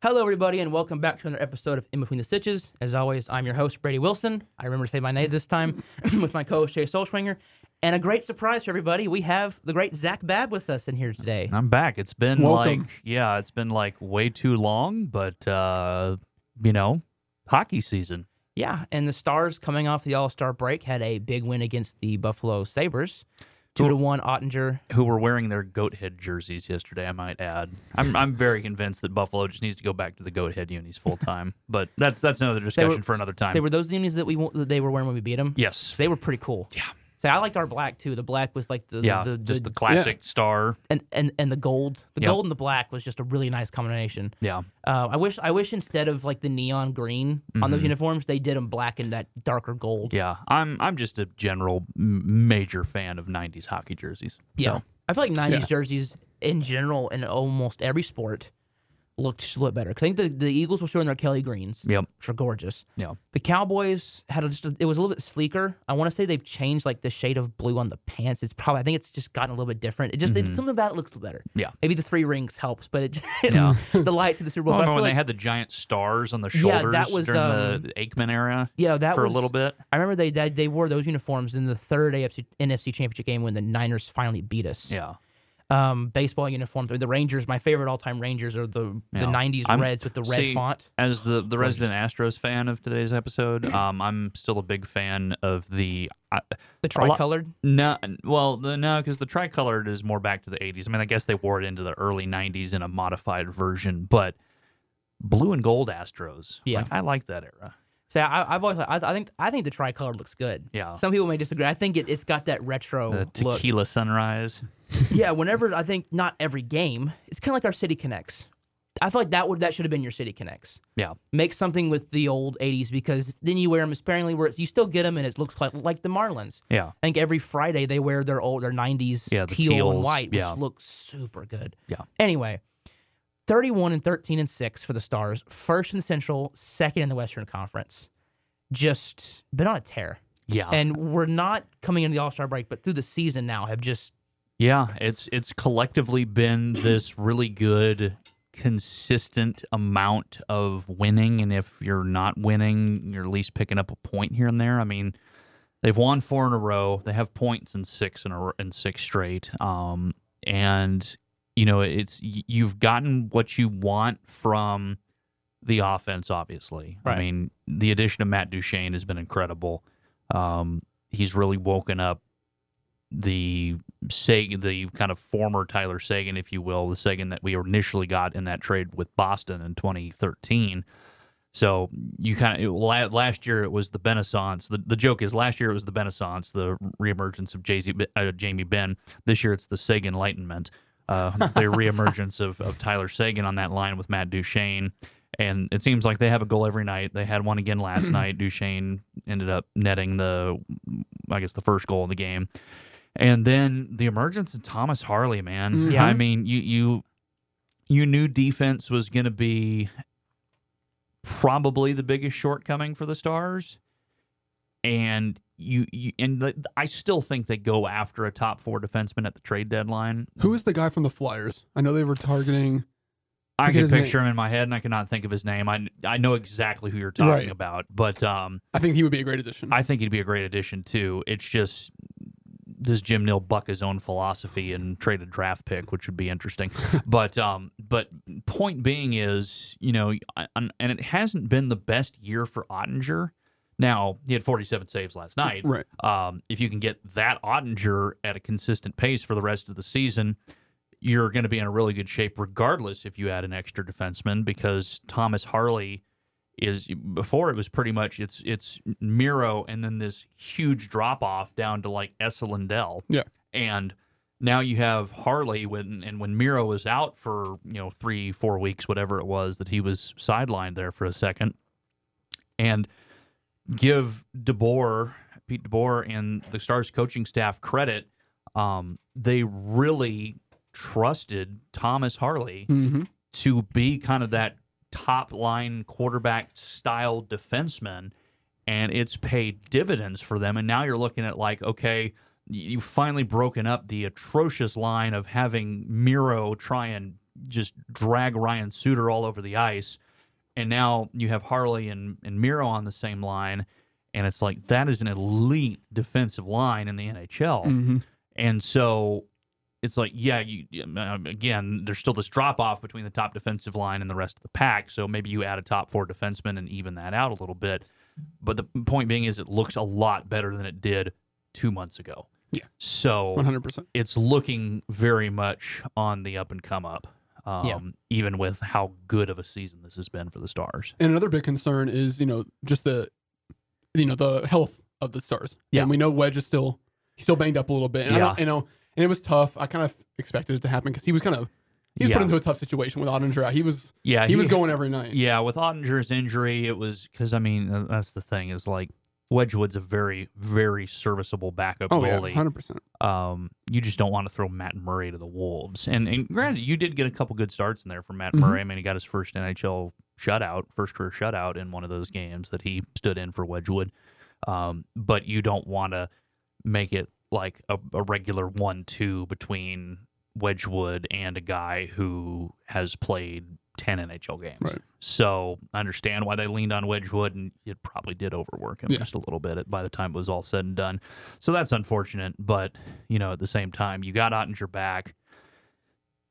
Hello, everybody, and welcome back to another episode of In Between the Stitches. As always, I'm your host, Brady Wilson. I remember to say my name this time with my co host, Chase Olschwanger. And a great surprise for everybody, we have the great Zac Babb with us in here today. I'm back. It's been Welcome. like yeah, it's been like way too long, but uh you know, hockey season. Yeah, and the Stars coming off the All Star break had a big win against the Buffalo Sabres. Two to one, Oettinger. Who were wearing their goat head jerseys yesterday, I might add. I'm I'm very convinced that Buffalo just needs to go back to the goat head unis full time. but that's that's another discussion for another time. Say, were those the unis that we that they were wearing when we beat them? yes. They were pretty cool. Yeah. Say, I liked our black too. The black with like the Yeah, the, the, just the classic star. and, and and the gold. The Yep. gold and the black was just a really nice combination. Yeah. Uh, I wish I wish instead of like the neon green on those uniforms, they did them black and that darker gold. Mm-hmm. Yeah. I'm I'm just a general major fan of 90s hockey jerseys. Yeah. I feel like '90s Yeah. jerseys in general in almost every sport looked just a little better. I think the, the Eagles were showing their Kelly greens, yep. which are gorgeous. Yeah. The Cowboys had a, just a, it was a little bit sleeker. I want to say they've changed like the shade of blue on the pants. It's probably I think it's just gotten a little bit different. It just it, something about it looks better. Mm-hmm. Yeah. Maybe the three rings helps, but it Yeah. the lights of the Super Bowl. I remember when like- they had the giant stars on the shoulders Yeah, that was, during um, the Aikman era yeah, that for was a little bit? I remember they, they they wore those uniforms in the third AFC NFC Championship game when the Niners finally beat us. Yeah. Um, baseball uniforms. The Rangers, my favorite all time Rangers are the the '90s I'm- Reds with the red see, font. As the the resident Astros fan of today's episode, um, I'm still a big fan of the. I The lot- tricolored. no, well, the, no, because the tricolored is more back to the '80s. I mean, I guess they wore it into the early '90s in a modified version, but blue and gold Astros. Yeah. like, I like that era. See, I, I've always I, I think I think the tricolor looks good. Yeah. Some people may disagree. I think it, it's got that retro The look. tequila sunrise. Yeah. Whenever I think not every game, it's kind of like our City Connects. I feel like that would that should have been your City Connects. Yeah, Make something with the old '80s because then you wear them sparingly, where it's, you still get them and it looks like like the Marlins. yeah, I think every Friday they wear their old their '90s Yeah, teal and white, which yeah. looks super good. Yeah. Anyway, 31 and 13 and six for the Stars, first in the Central, second in the Western Conference. Just been on a tear, yeah, and we're not coming into the All Star break, but through the season now have just yeah. It's it's collectively been this really good, consistent amount of winning, and if you're not winning, you're at least picking up a point here and there. I mean, they've won four in a row. They have points in six in a in six straight. Um, and you know, it's you've gotten what you want from the offense. Obviously, Right. I mean, the addition of Matt Duchene has been incredible. Um, he's really woken up the Seguin, the kind of former Tyler Seguin, if you will, the Seguin that we initially got in that trade with Boston in 2013. So you kind of last year it was the Renaissance. The the joke is last year it was the Renaissance, the reemergence of Jay-Z, uh, Jamie Benn. This year it's the Seguin Enlightenment, uh, the reemergence of, of Tyler Seguin on that line with Matt Duchene. And it seems like they have a goal every night. They had one again last night. Duchene ended up netting the, I guess, the first goal of the game. And then the emergence of Thomas Harley, man. Yeah. I mean, you you you knew defense was going to be probably the biggest shortcoming for the Stars, and you, you and the, I still think they go after a top four defenseman at the trade deadline. Who is the guy from the Flyers? I know they were targeting. I can his name. picture him in my head, and I cannot think of his name. I I know exactly who you're talking Right. about, but um, I think he would be a great addition. I think he'd be a great addition too. It's just does Jim Nill buck his own philosophy and trade a draft pick, which would be interesting. but um, but point being is, you know, and it hasn't been the best year for Oettinger. Now he had 47 saves last night. right. Um, if you can get that Oettinger at a consistent pace for the rest of the season, you're going to be in a really good shape, regardless if you add an extra defenseman, because Thomas Harley is before it was pretty much it's it's Miro and then this huge drop off down to like Esa Lindell. Yeah. And now you have Harley when and when Miro was out for, you know, three, four weeks, whatever it was, that he was sidelined there for a second. And give DeBoer, Pete DeBoer and the Stars coaching staff credit. Um, they really trusted Thomas Harley hmm to be kind of that top line quarterback style defenseman and it's paid dividends for them and now you're looking at like okay you've finally broken up the atrocious line of having Miro try and just drag Ryan Suter all over the ice. And now you have Harley and, and Miro on the same line. And it's like that is an elite defensive line in the NHL. Mhm. And so it's like, yeah, you um, again, there's still this drop off between the top defensive line and the rest of the pack. So maybe you add a top four defenseman and even that out a little bit. But the point being is, it looks a lot better than it did two months ago. Yeah. So 100%. it's looking very much on the up and come up. Um, Yeah. Even with how good of a season this has been for the Stars. And another big concern is, you know, just the, you know, the health of the stars. Yeah. And we know Wedge is still, he's still banged up a little bit. And I Yeah. don't, you know, and it was tough. I kind of expected it to happen because he was kind of, he was Yeah. put into a tough situation with Oettinger out. He was, Yeah, he, was going every night. Yeah, with Oettinger's injury, it was because I mean uh, that's the thing is like Wedgwood's a very very serviceable backup Oh, yeah. goalie. 100%. um, you just don't want to throw Matt Murray to the wolves. And and granted, you did get a couple good starts in there from Matt Mhm. Murray. I mean, he got his first NHL shutout, first career shutout in one of those games that he stood in for Wedgwood. Um, but you don't want to make it like a, a regular one-two between Wedgwood and a guy who has played ten NHL games. Right. So I understand why they leaned on Wedgwood, and it probably did overwork him Yeah. just a little bit by the time it was all said and done. So that's unfortunate, but you know, at the same time, you got Oettinger back.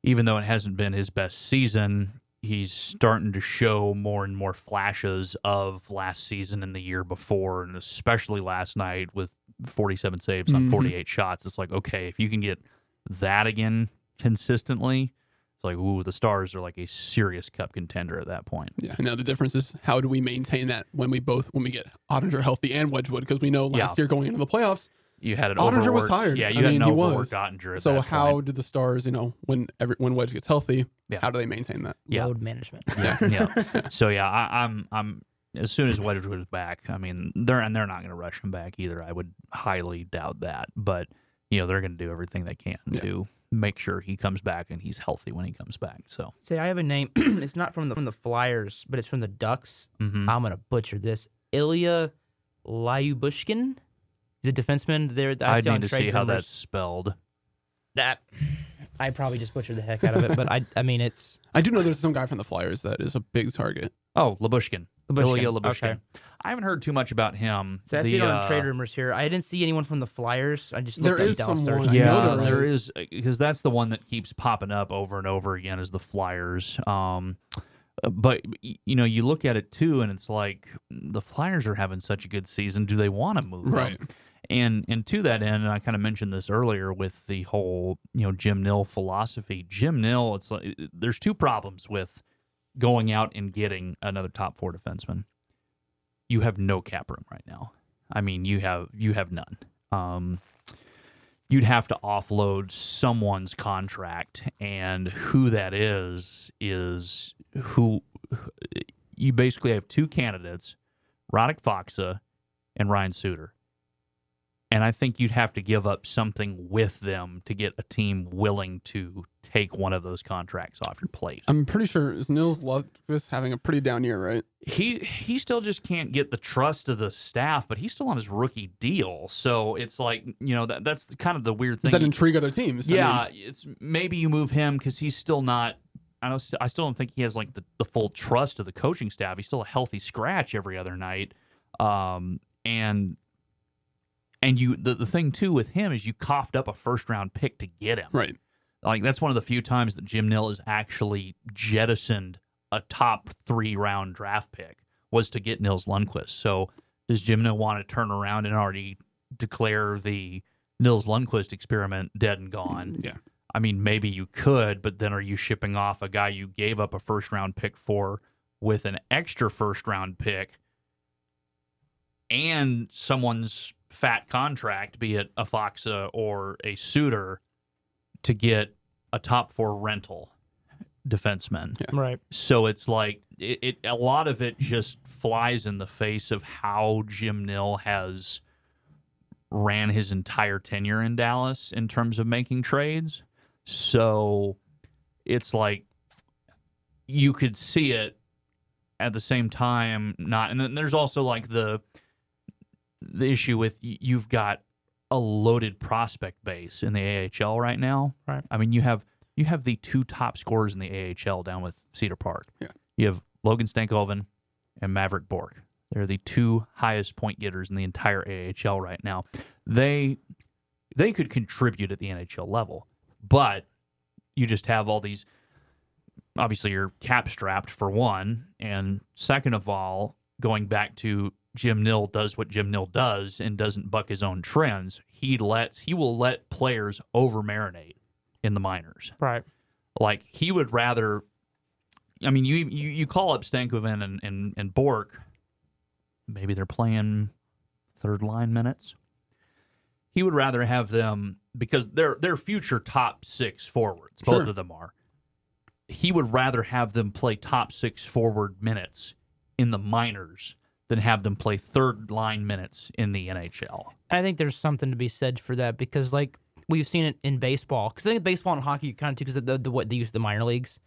Even though it hasn't been his best season, he's starting to show more and more flashes of last season and the year before, and especially last night with 47 saves on Mhm. 48 shots. It's like, okay, if you can get that again consistently, it's like, ooh, the Stars are like a serious cup contender at that point. Yeah. Now the difference is how do we maintain that when we both, when we get Oettinger healthy and Wedgwood? Because we know last Yeah. year going into the playoffs, You had an Oettinger was tired. Yeah, you I had mean, an he was. overworked Oettinger. At so that how point. do the stars, you know, when every, when Wedge gets healthy, Yeah. how do they maintain that? Yeah. Load management. Yeah. yeah. So yeah, I, I'm I'm as soon as Wedgwood is back, I mean they're and they're not going to rush him back either. I would highly doubt that, but you know they're going to do everything they can Yeah. to make sure he comes back and he's healthy when he comes back. So Say I have a name. it's not from the from the Flyers, but it's from the Ducks. mhm. I'm gonna butcher this. Ilya Lyubushkin. He's a defenseman. There, I I see need to trade see how that's spelled. that. I probably just butchered the heck out of it, but I I mean it's I do know there's some guy from the Flyers that is a big target. Oh, Lyubushkin. Lyubushkin. Ilya Lyubushkin. Okay. I haven't heard too much about him. So I The, see it on uh, trade rumors here. I didn't see anyone from the Flyers. I just looked There up is Dallas Stars. someone- I yeah, know there there is. is because that's the one that keeps popping up over and over again is the Flyers. Um, but you know, you look at it too, and it's like the Flyers are having such a good season. Do they want to move? them? Right. And and to that end, and I kind of mentioned this earlier with the whole you know Jim Nill philosophy. Jim Nill, it's like there's two problems with going out and getting another top four defenseman. You have no cap room right now. I mean, you have you have none. Um, you'd have to offload someone's contract, and who that is is who you basically have two candidates, Radek Faksa and Ryan Suter. And I think you'd have to give up something with them to get a team willing to take one of those contracts off your plate. I'm pretty sure is Nils Lundqvist having a pretty down year, right? He he still just can't get the trust of the staff, but he's still on his rookie deal. So it's like you know that that's the, kind of the weird thing. Does that intrigue other teams? I yeah, mean, it's maybe you move him because he's still not. I don't. I still don't think he has like the, the full trust of the coaching staff. He's still a healthy scratch every other night, um, and and you the, the thing too with him is you coughed up a first round pick to get him. right. Like that's one of the few times that Jim Nill has actually jettisoned a top three round draft pick was to get Nils Lundqvist. So does Jim Nill want to turn around and already declare the Nils Lundqvist experiment dead and gone? Yeah. I mean, maybe you could, but then are you shipping off a guy you gave up a first round pick for with an extra first round pick and someone's fat contract, be it a Faksa or a Suter, to get a top four rental defenseman? Right. So it's like it, it a lot of it just flies in the face of how Jim Nill has ran his entire tenure in Dallas in terms of making trades. So it's like you could see it at the same time not and then there's also like the the issue with you've got a loaded prospect base in the AHL right now. Right. I mean you have you have the two top scorers in the AHL down with Cedar Park. Yeah. You have Logan Stankoven and Mavrik Bourque. They're the two highest point getters in the entire AHL right now. They they could contribute at the NHL level, but you just have all these obviously you're cap strapped for one, and second of all, going back to Jim Nill does what Jim Nill does and doesn't buck his own trends. He lets he will let players over marinate in the minors. Right. Like he would rather. I mean, you you, you call up Stankoven and, and and Bourque. Maybe they're playing third line minutes. He would rather have them because they're they're future top six forwards. Both of them are. He would rather have them play top six forward minutes in the minors than have them play third line minutes in the NHL. I think there's something to be said for that because, like, we've seen it in baseball. Because I think baseball and hockey kind of too, because the, the what they use the minor leagues.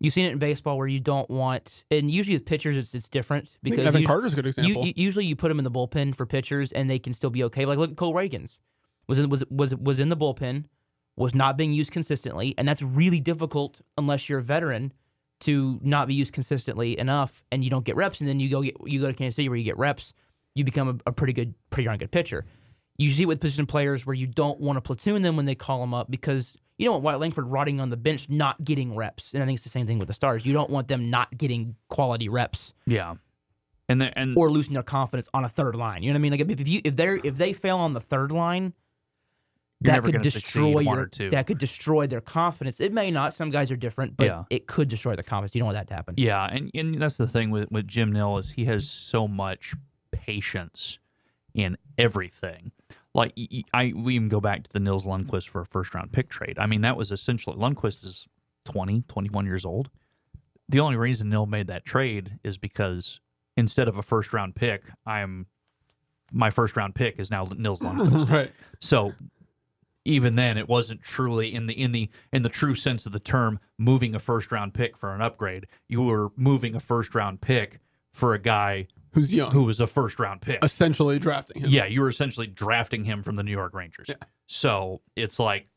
You've seen it in baseball where you don't want, and usually with pitchers, it's it's different I think because Evan you- Carter's a good you, example. you- usually you put them in the bullpen for pitchers and they can still be okay. Like look at Cole Ragans was in, was was was in the bullpen, was not being used consistently, and that's really difficult unless you're a veteran to not be used consistently enough, and you don't get reps, and then you go get you go to Kansas City where you get reps, you become a, a pretty good, pretty darn good pitcher. You see it with position players where you don't want to platoon them when they call them up because you don't want Wyatt Langford rotting on the bench not getting reps, and I think it's the same thing with the Stars. You don't want them not getting quality reps Yeah, and and or losing their confidence on a third line. You know what I mean? Like if you if they if they fail on the third line, You're that never could gonna destroy one your or two. that could destroy their confidence. It may not. Some guys are different, but Yeah. it could destroy their confidence. You don't want that to happen. Yeah, and, and that's the thing with, with Jim Nill is he has so much patience in everything. Like y- y- I, we even go back to the Nils Lundqvist for a first round pick trade. I mean, that was essentially Lundqvist is 20, 21 years old. The only reason Nill made that trade is because instead of a first round pick, I'm my first round pick is now Nils Lundqvist. right. So even then, it wasn't truly in the in the in the true sense of the term moving a first round pick for an upgrade. You were moving a first round pick for a guy Who's young? who was a first round pick. essentially drafting him. Yeah, you were essentially drafting him from the New York Rangers. Yeah. So it's like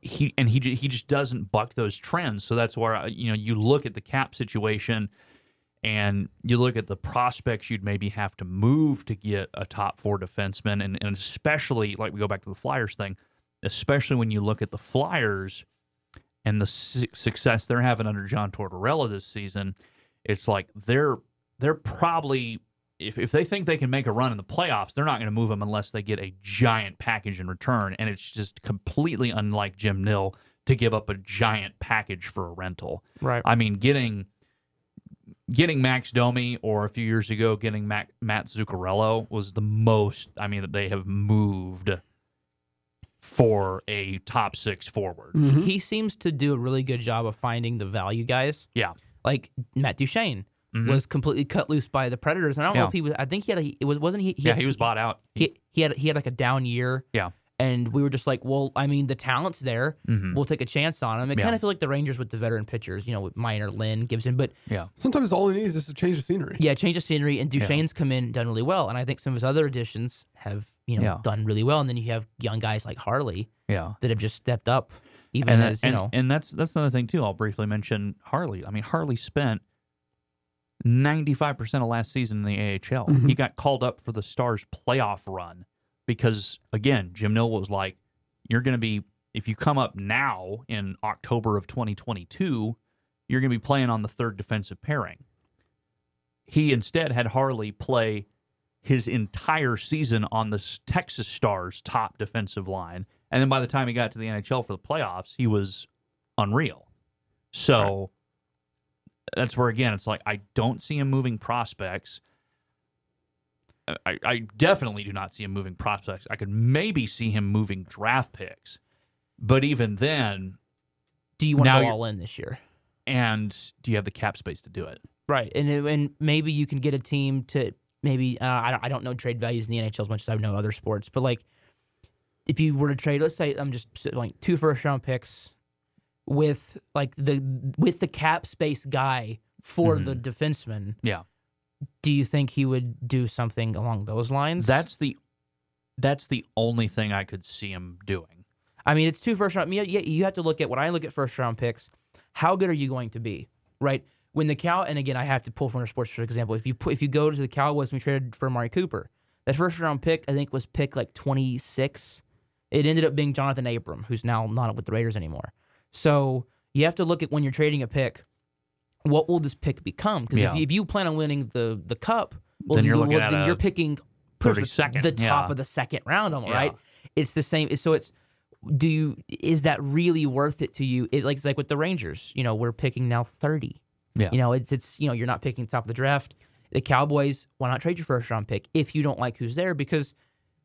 he and he he just doesn't buck those trends. So that's where you know you look at the cap situation and you look at the prospects you'd maybe have to move to get a top four defenseman, and, and especially like we go back to the Flyers thing, especially when you look at the Flyers and the su- success they're having under John Tortorella this season, it's like they're they're probably if, if they think they can make a run in the playoffs, they're not going to move him unless they get a giant package in return. And it's just completely unlike Jim Nill to give up a giant package for a rental. Right. I mean, getting getting Max Domi or a few years ago getting Mac, Matt Zuccarello was the most. I mean, that they have moved for a top six forward. Mhm. He seems to do a really good job of finding the value guys. Yeah. Like Matt Duchene Mhm. was completely cut loose by the Predators. And I don't know if he was. I think he had. A, it was wasn't he? he yeah, had- he was bought out. He, he had he had like a down year. Yeah. And we were just like, well, I mean, the talent's there. Mhm. We'll take a chance on him. It Yeah. kind of feel like the Rangers with the veteran pitchers, you know, with Minor, Lynn, Gibson. But Yeah. Sometimes all he needs is to change the scenery. yeah, change of scenery, and Duchene's come in done really well. And I think some of his other additions have you know Yeah. done really well. And then you have young guys like Harley Yeah. that have just stepped up, even and, that- as you and, know. and that's that's another thing too. I'll briefly mention Harley. I mean, Harley spent ninety five percent of last season in the AHL. Mhm. He got called up for the Stars playoff run because again, Jim Nill was like, "You're going to be if you come up now in October of 2022, you're going to be playing on the third defensive pairing." He instead had Harley play his entire season on the Texas Stars top defensive line. And then by the time he got to the NHL for the playoffs, he was unreal. So that's where, again, it's like I don't see him moving prospects. I, I definitely do not see him moving prospects. I could maybe see him moving draft picks. But even then, Do you want to go all in this year? and do you have the cap space to do it? Right, and and maybe you can get a team to maybe uh, I don't I don't know trade values in the NHL as much as I know other sports, but like if you were to trade, let's say I'm just like two first round picks with like the with the cap space guy for the defenseman, Yeah. Do you think he would do something along those lines? That's the that's the only thing I could see him doing. I mean, it's two first round. You, you have to look at when I look at first round picks. How good are you going to be, right? When the cow, and again, I have to pull from a sports for example. If you put, if you go to the Cowboys and we traded for Amari Cooper, that first round pick I think was pick like twenty six. It ended up being Jonathan Abram, who's now not with the Raiders anymore. So you have to look at when you're trading a pick, what will this pick become? Because Yeah. if, you, if you plan on winning the the cup, well, Then you're well, looking at then you're picking pretty 32nd, the top yeah. of the second round, almost, Yeah. right? It's the same. So it's do you is that really worth it to you? It, like it's like with the Rangers. You know, we're picking now thirty. Yeah. You know, it's it's you know you're not picking top of the draft. The Cowboys, why not trade your first round pick if you don't like who's there? Because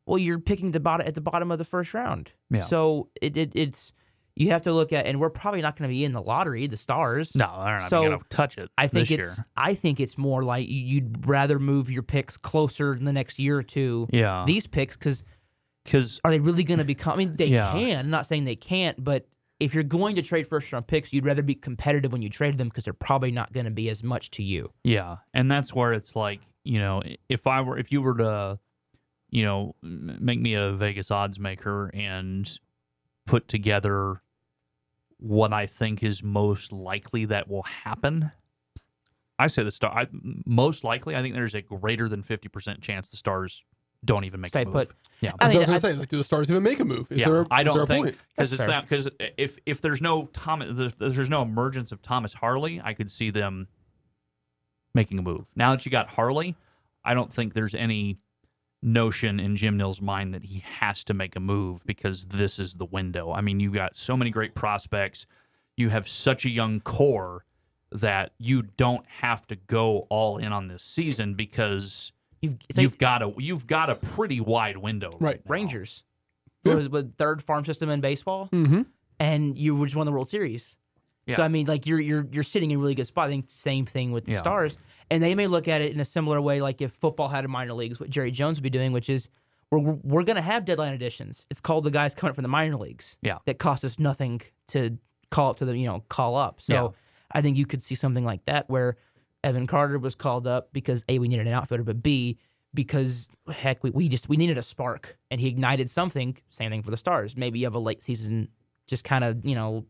well, you're picking the bottom at the bottom of the first round. Yeah. So it, it it's you have to look at, and we're probably not going to be in the lottery, the stars. No, they're not know. So, going to touch it. I think it's year. I think it's more like you- you'd rather move your picks closer in the next year or two. Yeah. These picks, because because are they really going to become? I mean, they Yeah. can. I'm not saying they can't, but if you're going to trade first round picks, you'd rather be competitive when you trade them because they're probably not going to be as much to you. Yeah, and that's where it's like, you know, if I were, if you were to, you know, make me a Vegas odds maker and put together what I think is most likely that will happen, I say the star. I, most likely, I think there's a greater than fifty percent chance the Stars don't even make Stay a move. put. Yeah, I I, was gonna I- say, like, do the Stars even make a move? Is yeah, there? a- I don't a think because it's fair. not because if if there's no Thomas if there's no emergence of Thomas Harley, I could see them making a move. Now that you got Harley, I don't think there's any notion in Jim Nill's mind that he has to make a move because this is the window. I mean, you got so many great prospects. You have such a young core that you don't have to go all in on this season because You've, it's like you've got a you've got a pretty wide window. Right. now. Rangers. Yeah. What was it, what, third farm system in baseball, Mm-hmm. and you just won the World Series. So I mean, like you're you're you're sitting in a really good spot. I think same thing with the Yeah. Stars, and they may look at it in a similar way, like if football had a minor leagues, what Jerry Jones would be doing, which is we're we're, going to have deadline additions. It's called the guys coming from the minor leagues. Yeah. that cost us nothing to call up to the you know call up. So Yeah. I think you could see something like that where Evan Carter was called up because a we needed an outfielder, but b because heck we, we just we needed a spark and he ignited something. Same thing for the Stars. Maybe you have a late season, just kind of you know,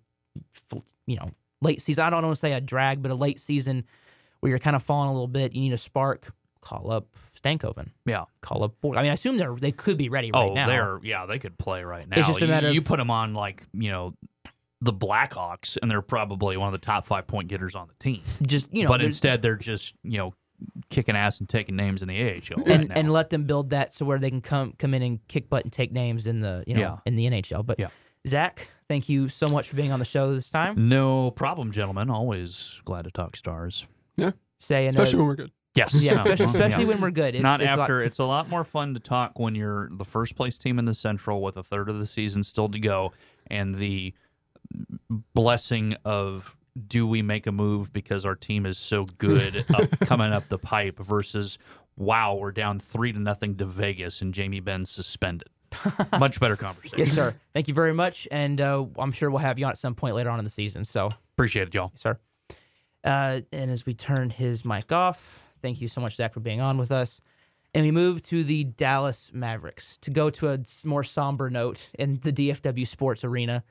you know late season. I don't want to say a drag, but a late season where you're kind of falling a little bit. You need a spark. Call up Stankoven. Yeah. Call up. Boyd. I mean, I assume they're they could be ready right oh, now. they're yeah, they could play right now. It's just a you, matter you of- put them on like you know the Blackhawks, and they're probably one of the top five point getters on the team. just you know, but instead, they're just you know kicking ass and taking names in the AHL. right and and let them build that so where they can come come in and kick butt and take names in the you know Yeah. in the NHL. But Yeah. Zac, thank you so much for being on the show this time. no problem, gentlemen. Always glad to talk stars. Say another, Especially when we're good. Yes, yeah, especially, especially yeah. when we're good. It's, Not it's a lot- after. it's a lot more fun to talk when you're the first place team in the Central with a third of the season still to go, and the blessing of do we make a move because our team is so good up, coming up the pipe versus wow we're down three to nothing to Vegas and Jamie Benn suspended. Much better conversation. yes, sir. Thank you very much, and uh, I'm sure we'll have you on at some point later on in the season. So, Appreciate it, y'all. sir. Uh, and as we turn his mic off, thank you so much, Zac, for being on with us. And we move to the Dallas Mavericks to go to a more somber note in the DFW sports arena.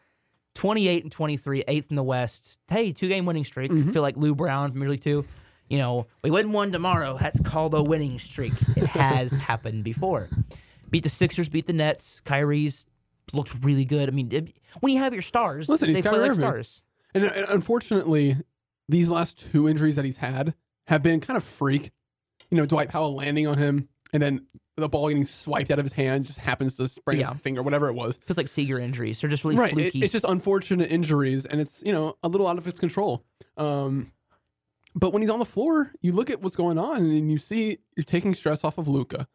28 and 23, eighth in the West. Hey, two game winning streak. I feel like Lou Brown from Two. You know, we win one tomorrow. That's called a winning streak. It has happened before. Beat the Sixers, beat the Nets. Kyrie's looked really good. I mean, it- when you have your stars, Listen, he's they play Kyrie like Irving. stars. And, uh, unfortunately, these last two injuries that he's had have been kind of freak. You know, Dwight Powell landing on him, and then the ball getting swiped out of his hand just happens to sprain Yeah. his finger, whatever it was. feels like Seager injuries. They're just really right. it- it's just unfortunate injuries, and it's you know a little out of his control. Um, but when he's on the floor, you look at what's going on, and you see you're taking stress off of Luka.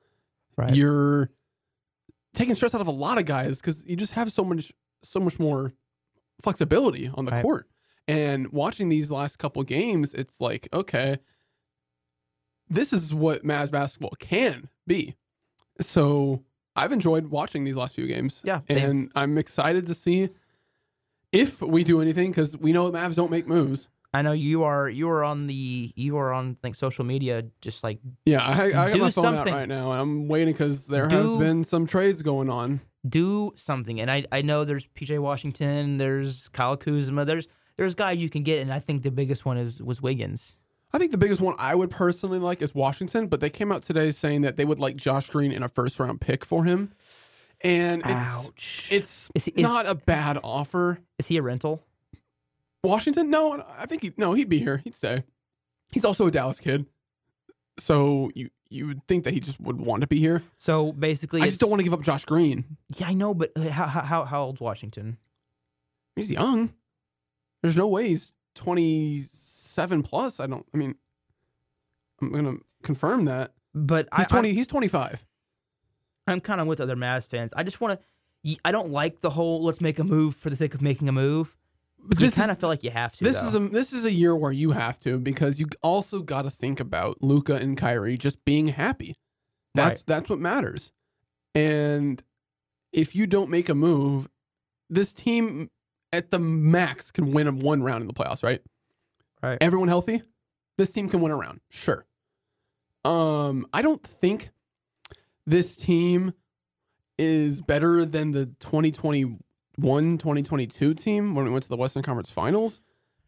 Right. You're taking stress out of a lot of guys because you just have so much so much more flexibility on the Right. court. And watching these last couple games, it's like okay, this is what Mavs basketball can be. So I've enjoyed watching these last few games. Yeah, and I'm excited to see if we do anything because we know the Mavs don't make moves. I know you are you are on the you are on like social media just like Yeah, I, I got my phone something. out right now. I'm waiting because there has been some trades going on. Do something. And I, I know there's PJ Washington, there's Kyle Kuzma, there's there's guys you can get, and I think the biggest one is was Wiggins. I think the biggest one I would personally like is Washington, but they came out today saying that they would like Josh Green in a first round pick for him. And it's Ouch. it's Is he- is- not a bad offer. Is he a rental? Washington? No, I think he no, he'd be here. He'd stay. He's also a Dallas kid. So you you would think that he just would want to be here. So basically, I just don't want to give up Josh Green. Yeah, I know, but uh, how how how, how old's Washington? He's young. There's no way he's 27 plus. I don't I mean I'm going to confirm that. But He's I, 20 he's 25. I'm kind of with other Mavs fans. I just want to. I don't like the whole let's make a move for the sake of making a move. But you this kind of feel like you have to. this though. is a this is a year where you have to because you also got to think about Luka and Kyrie just being happy. That's Right. that's what matters. And if you don't make a move, this team at the max can win a one round in the playoffs, right? Right. Everyone healthy, this team can win a round, sure. Um, I don't think this team is better than the 2021 2022 team when we went to the Western Conference Finals.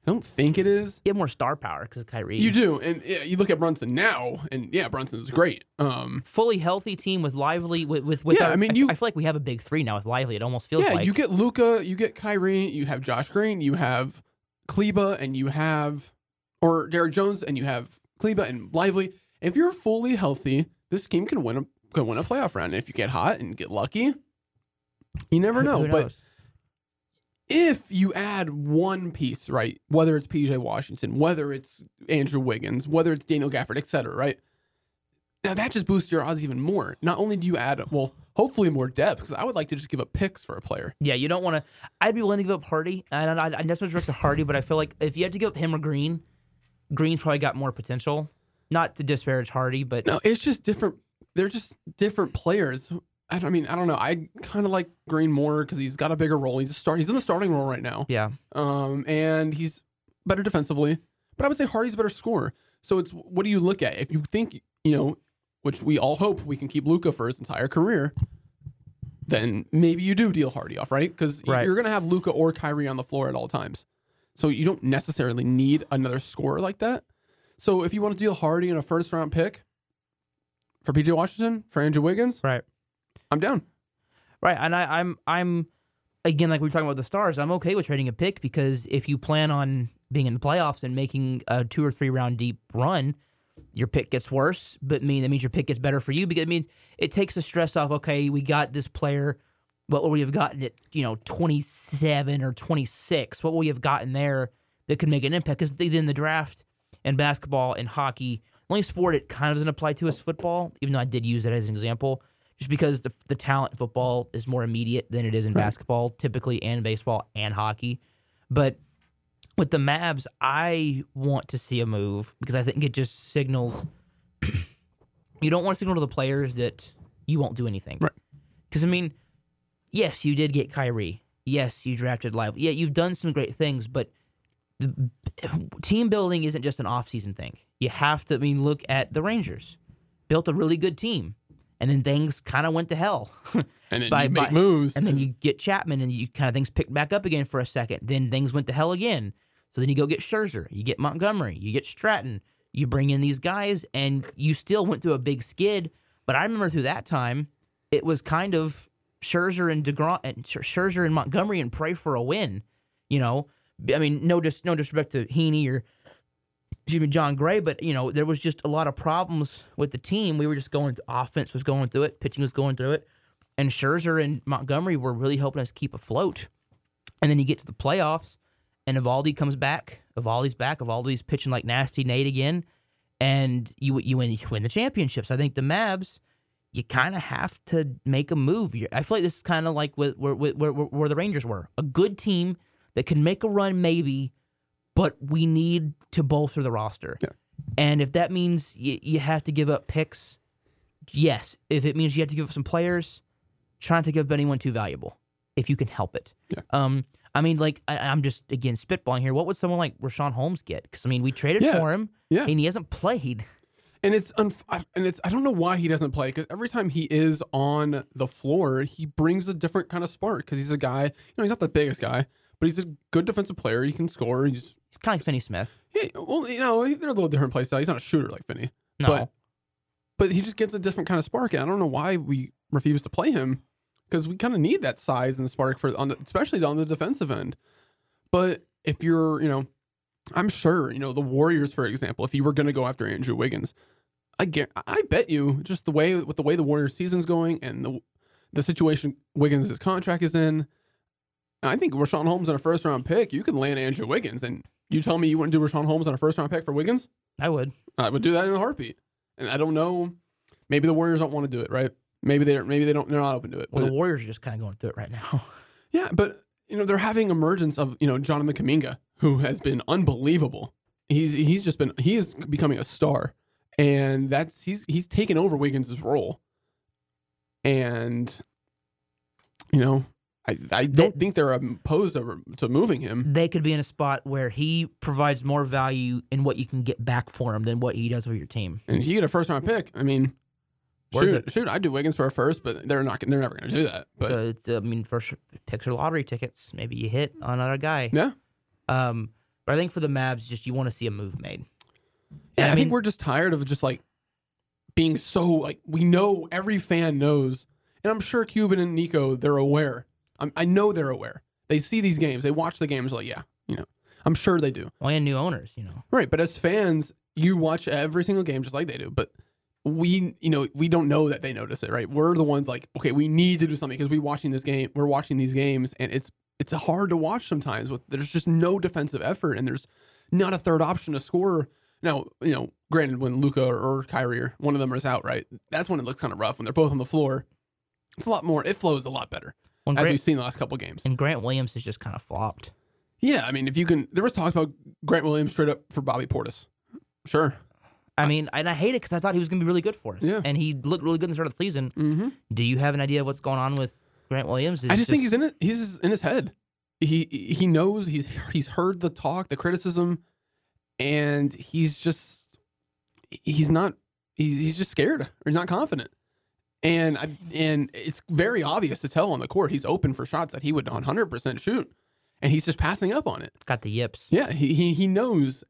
I don't think it is. you have more star power because Kyrie. You do, and yeah, you look at Brunson now, and yeah, Brunson's great. Um, fully healthy team with Lively with with, with Yeah, our- I mean, you- I feel like we have a big three now with Lively. It almost feels yeah, like you get Luka, you get Kyrie, you have Josh Green, you have Kleber, and you have or Derrick Jones, and you have Kleber and Lively. If you're fully healthy, this team can win a can win a playoff round. And if you get hot and get lucky, you never know. but? If you add one piece, right, whether it's PJ Washington, whether it's Andrew Wiggins, whether it's Daniel Gafford, et cetera, right? Now that just boosts your odds even more. Not only do you add, well, hopefully more depth, because I would like to just give up picks for a player. yeah, you don't want to. I'd be willing to give up Hardy. I don't. I, I that's what's to Hardy, but I feel like if you had to give up him or Green, Green's probably got more potential. Not to disparage Hardy, but No, it's just different. They're just different players. I, don't- I mean, I don't know. I kind of like Green more because he's got a bigger role. He's a start. He's in the starting role right now. yeah, Um, and he's better defensively. But I would say Hardy's a better scorer. So it's what do you look at? If you think, you know, which we all hope we can keep Luka for his entire career, then maybe you do deal Hardy off, right? Because Right. you're gonna have Luka or Kyrie on the floor at all times. So you don't necessarily need another scorer like that. So if you want to deal Hardy in a first round pick for PJ Washington, for Andrew Wiggins, right. I'm down. Right, and I, I'm I'm again like we were talking about the stars. I'm okay with trading a pick because if you plan on being in the playoffs and making a two or three round deep run, your pick gets worse. But mean that means your pick gets better for you because I mean it takes the stress off. Okay, we got this player. What would we have gotten at you know 27 or 26? What would we have gotten there that could make an impact? Because then the draft and basketball and hockey, only sport it kind of doesn't apply to is football. Even though I did use it as an example just because the the talent in football is more immediate than it is in Right. basketball, typically, and baseball and hockey. But with the Mavs, I want to see a move because I think it just signals you don't want to signal to the players that you won't do anything. Right. Because I mean, yes, you did get Kyrie. Yes, you drafted Live. Yeah, you've done some great things, but the, team building isn't just an off-season thing. You have to. I mean, look at the Rangers. Built a really good team, and then things kind of went to hell. And then By- you make by- moves. and then you get Chapman, and you kind of things picked back up again for a second. Then things went to hell again. So then you go get Scherzer, you get Montgomery, you get Stratton, you bring in these guys, and you still went through a big skid. But I remember through that time, it was kind of Scherzer and deGrom, and Scherzer and Montgomery, and pray for a win. You know, I mean, no dis, no disrespect to Heaney or excuse me, Jon Gray, but you know, there was just a lot of problems with the team. We were just going, offense was going through it, pitching was going through it, and Scherzer and Montgomery were really helping us keep afloat. And then you get to the playoffs, and Eovaldi comes back. Eovaldi's back. Eovaldi's pitching like nasty Nate again, and you you win you win the championships. I think the Mavs, you kind of have to make a move. You- I feel like this is kind of like where, where, where, where the Rangers were, a good team that can make a run maybe, but we need to bolster the roster. Yeah. And if that means you, you have to give up picks, yes. If it means you have to give up some players, try not to give up anyone too valuable if you can help it. Yeah. Um, I mean, like I, I'm just again spitballing here. What would someone like Richaun Holmes get? Because I mean, we traded Yeah. for him, Yeah. and he hasn't played. and it's unf- and it's I don't know why he doesn't play because every time he is on the floor, he brings a different kind of spark because he's a guy. You know, he's not the biggest guy, but he's a good defensive player. He can score. He's He's kind of like Finney Smith. yeah, well, you know, they're a little different play style. He's not a shooter like Finney, No, But- but he just gets a different kind of spark. And I don't know why we refuse to play him because we kind of need that size and spark for on the, especially on the defensive end. But if you're, you know, I'm sure, you know, the Warriors, for example, if you were going to go after Andrew Wiggins, I get, I bet you just the way with the way the Warriors season's going and the the situation Wiggins' contract is in, I think Richaun Holmes on a first round pick, you can land Andrew Wiggins, and you tell me you wouldn't do Richaun Holmes on a first round pick for Wiggins? I would. I would do that in a heartbeat. And I don't know, maybe the Warriors don't want to do it, right? Maybe they maybe they don't they're not open to it. Well, But the Warriors are just kind of going through it right now. yeah, but you know they're having emergence of you know Jonathan Kuminga, who has been unbelievable. He's he's just been he is becoming a star, and that's he's he's taken over Wiggins' role, and you know I I don't think they're opposed to, to moving him. they could be in a spot where he provides more value in what you can get back for him than what he does for your team. And if you get a first round pick, I mean, shoot it. shoot, I'd do Wiggins for a first, but they're not they're never going to do that. But so it's, I mean, first picks are lottery tickets. Maybe you hit on another guy. yeah. Um, but I think for the Mavs, just you want to see a move made. Yeah, I I, think we're just tired of just like being so like we know every fan knows, and I'm sure Cuban and Nico they're aware. I'm, I know they're aware. They see these games, they watch the games. Like, yeah, you know, I'm sure they do. Well, and new owners, you know. Right, but as fans, you watch every single game just like they do. But we, you know, we don't know that they notice it. Right, we're the ones like, okay, we need to do something because we're watching this game. We're watching these games, and it's it's hard to watch sometimes. With there's just no defensive effort, and there's not a third option to score. Now, you know, granted, when Luka or, or Kyrie or one of them is out, right, that's when it looks kind of rough when they're both on the floor. It's a lot more. It flows a lot better When as Grant, we've seen the last couple games. and Grant Williams has just kind of flopped. Yeah, I mean, if you can, there was talks about Grant Williams straight up for Bobby Portis. Sure. I mean, and I hate it because I thought he was going to be really good for us. Yeah. And he looked really good in the start of the season. Mm-hmm. Do you have an idea of what's going on with Grant Williams? Is I it just think he's in it. He's in his head. He he knows he's he's heard the talk, the criticism, and he's just he's not he's he's just scared or he's not confident. And I, and it's very obvious to tell on the court he's open for shots that he would 100% shoot, and he's just passing up on it. got the yips. Yeah, he he he knows,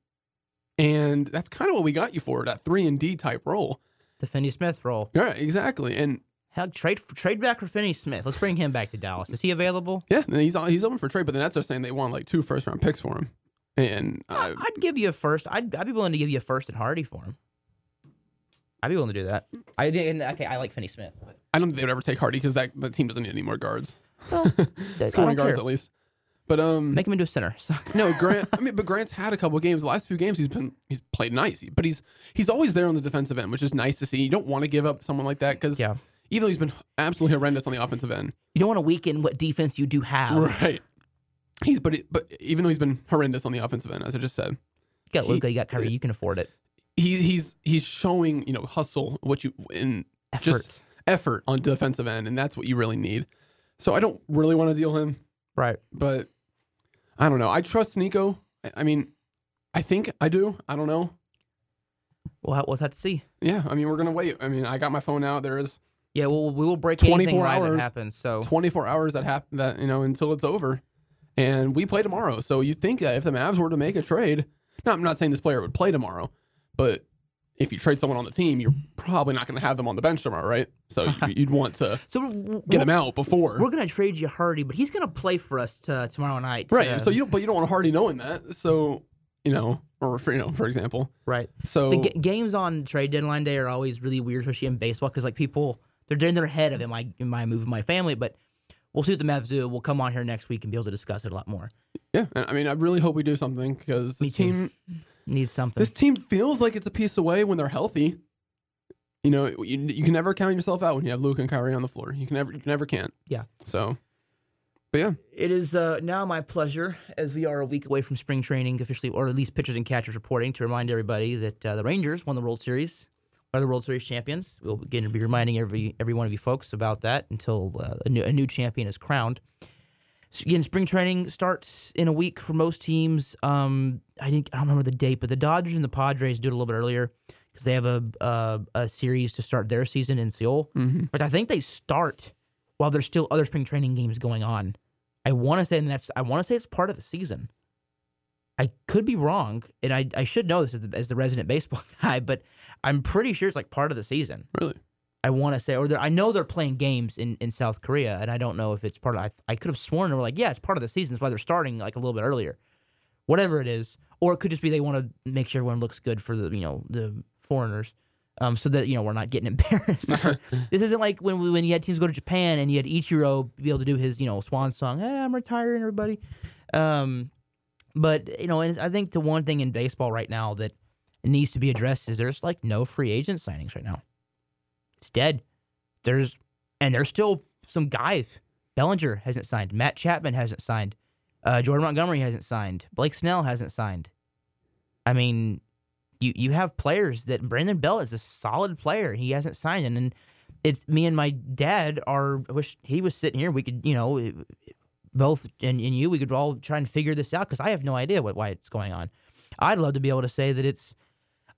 and that's kind of what we got you for that three and D type role. The Finney Smith role. Yeah, exactly. And Hell, trade trade back for Finney Smith. Let's bring him back to Dallas. Is he available? yeah, he's he's open for trade, but the Nets are saying they want like two first round picks for him, and I- uh, I'd give you a first. I'd, I'd be willing to give you a first and Hardy for him. I'd be willing to do that. I and, okay. I like Finney Smith. But, I don't think they would ever take Hardy because that that team doesn't need any more guards, well, I scoring guards care. at least. But um, Make him into a center. So. no, Grant. I mean, but Grant's had a couple of games. The last few games, he's been he's played nice, but he's he's always there on the defensive end, which is nice to see. You don't want to give up someone like that because Yeah. even though he's been absolutely horrendous on the offensive end, You don't want to weaken what defense you do have. right? He's but it, but even though he's been horrendous on the offensive end, as I just said, You got Luka. You got Kyrie. You can afford it. He he's he's showing you know hustle what you in Effort. just effort on defensive end, and that's what you really need. So I don't really want to deal him, right. but I don't know. I trust Nico. I- I mean, I think I do. I don't know. We'll, we'll have to see. Yeah, I mean, we're gonna wait. I mean, I got my phone out. There is Yeah, we'll, we will break 24 anything hours. that happens. So 24 hours that happen that you know until it's over, and we play tomorrow. So you think that if the Mavs were to make a trade, no, I'm not saying this player would play tomorrow, but if you trade someone on the team, you're probably not going to have them on the bench tomorrow, right? So you- you'd want to so get him out before, we're gonna trade you Hardy, but he's gonna play for us to, tomorrow night. right? uh, So you don't, but you don't want Hardy knowing that. So you know, or for, you know, for example, right. so The ga- games on trade deadline day are always really weird, especially in baseball, because like people they're in their head of am I am I moving my family? But we'll see what the Mavs do. We'll come on here next week and be able to discuss it a lot more. yeah, I mean, I really hope we do something because this team, Need something. this team feels like it's a piece away when they're healthy. You know, you, you can never count yourself out when you have Luke and Kyrie on the floor. You can never, you never can't. Yeah. So, but yeah, It is uh, now my pleasure, as we are a week away from spring training officially, or at least pitchers and catchers reporting, to remind everybody that uh, the Rangers won the World Series, are the World Series champions. We'll again be reminding every every one of you folks about that until uh, a, new, a new champion is crowned. Again, spring training starts in a week for most teams. Um, I think I don't remember the date, but the Dodgers and the Padres do it a little bit earlier. because they have a, a a series to start their season in Seoul. Mhm. But I think they start while there's still other spring training games going on. I want to say that's I want to say it's part of the season. I could be wrong, and I I should know this as the, as the resident baseball guy, but I'm pretty sure it's like part of the season. Really? I want to say, or they're- I know they're playing games in, in South Korea, and I don't know if it's part of. I, I could have sworn they were like, yeah, it's part of the season. That's why they're starting like a little bit earlier, whatever it is. Or it could just be they want to make sure everyone looks good for the you know the foreigners, um, so that you know we're not getting embarrassed. this isn't like when we, when you had teams go to Japan and you had Ichiro be able to do his you know swan song. Hey, I'm retiring, everybody. Um, but you know, and I think the one thing in baseball right now that needs to be addressed is there's like no free agent signings right now. It's dead. There's and there's still some guys. Bellinger hasn't signed. Matt Chapman hasn't signed. Uh, Jordan Montgomery hasn't signed. Blake Snell hasn't signed. I mean, you you have players that Brandon Belt is a solid player. He hasn't signed, and, and it's me and my dad are. I wish he was sitting here. We could, you know, both and, and you, we could all try and figure this out because I have no idea what why it's going on. I'd love to be able to say that it's.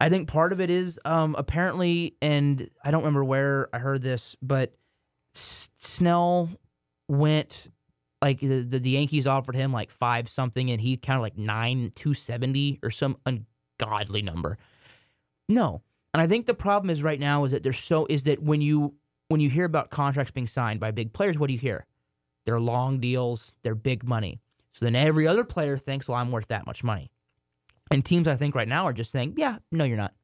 I think part of it is um, apparently, and I don't remember where I heard this, but Snell went like the, the the Yankees offered him like five something, and he counted like nine two seventy or some ungodly number. No, and I think the problem is right now is that there's so is that when you when you hear about contracts being signed by big players, what do you hear? They're long deals, they're big money. So then every other player thinks, well, I'm worth that much money. And teams, I think, right now are just saying, yeah, no, you're not.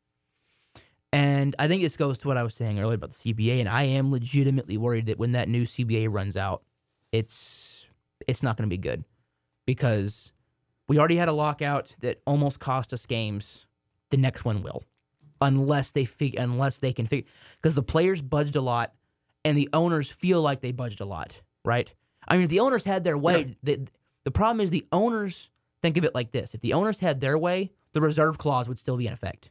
And I think this goes to what I was saying earlier about the CBA. And I am legitimately worried that when that new CBA runs out, it's it's not going to be good because we already had a lockout that almost cost us games. The next one will, unless they fig- unless they can figure because the players budged a lot and the owners feel like they budged a lot, right? I mean, if the owners had their way, the, the problem is the owners think of it like this: if the owners had their way, the reserve clause would still be in effect.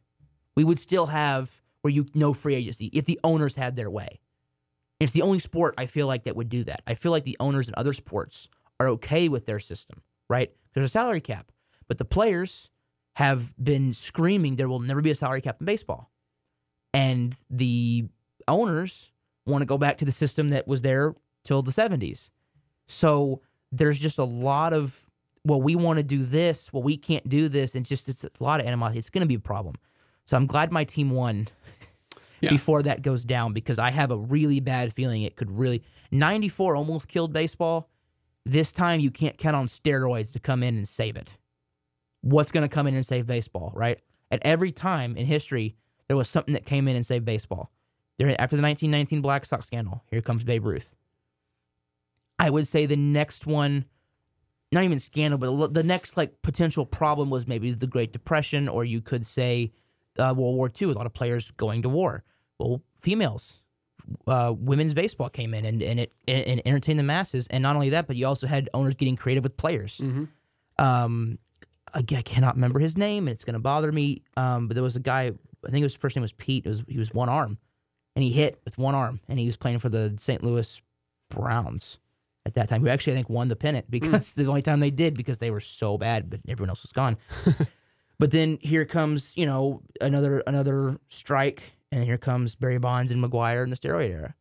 We would still have where you no free agency if the owners had their way. It's the only sport I feel like that would do that. I feel like the owners in other sports are okay with their system, right? There's a salary cap, but the players have been screaming there will never be a salary cap in baseball. And the owners want to go back to the system that was there till the 70s. So there's just a lot of, well, we want to do this, well, we can't do this. And just it's a lot of animosity. It's going to be a problem. So I'm glad my team won Yeah. before that goes down because I have a really bad feeling it could really. 94 almost killed baseball. This time you can't count on steroids to come in and save it. What's going to come in and save baseball, right? At every time in history, there was something that came in and saved baseball. There, after the 1919 Black Sox scandal, here comes Babe Ruth. I would say the next one, not even scandal, but the- next like potential problem was maybe the Great Depression, or you could say uh, World War II. A lot of players going to war. Well, females, uh, women's baseball came in and and it and, and entertained the masses. And not only that, but you also had owners getting creative with players. Mhm. Um, again, I cannot remember his name, and it's going to bother me. Um, but there was a guy. I think his first name was Pete. It was he was one arm, and he hit with one arm, and he was playing for the St. Louis Browns at that time. Who actually I think won the pennant hmm. because the only time they did because they were so bad, but everyone else was gone. but then here comes you know another another strike, and here comes Barry Bonds and McGwire in the steroid era.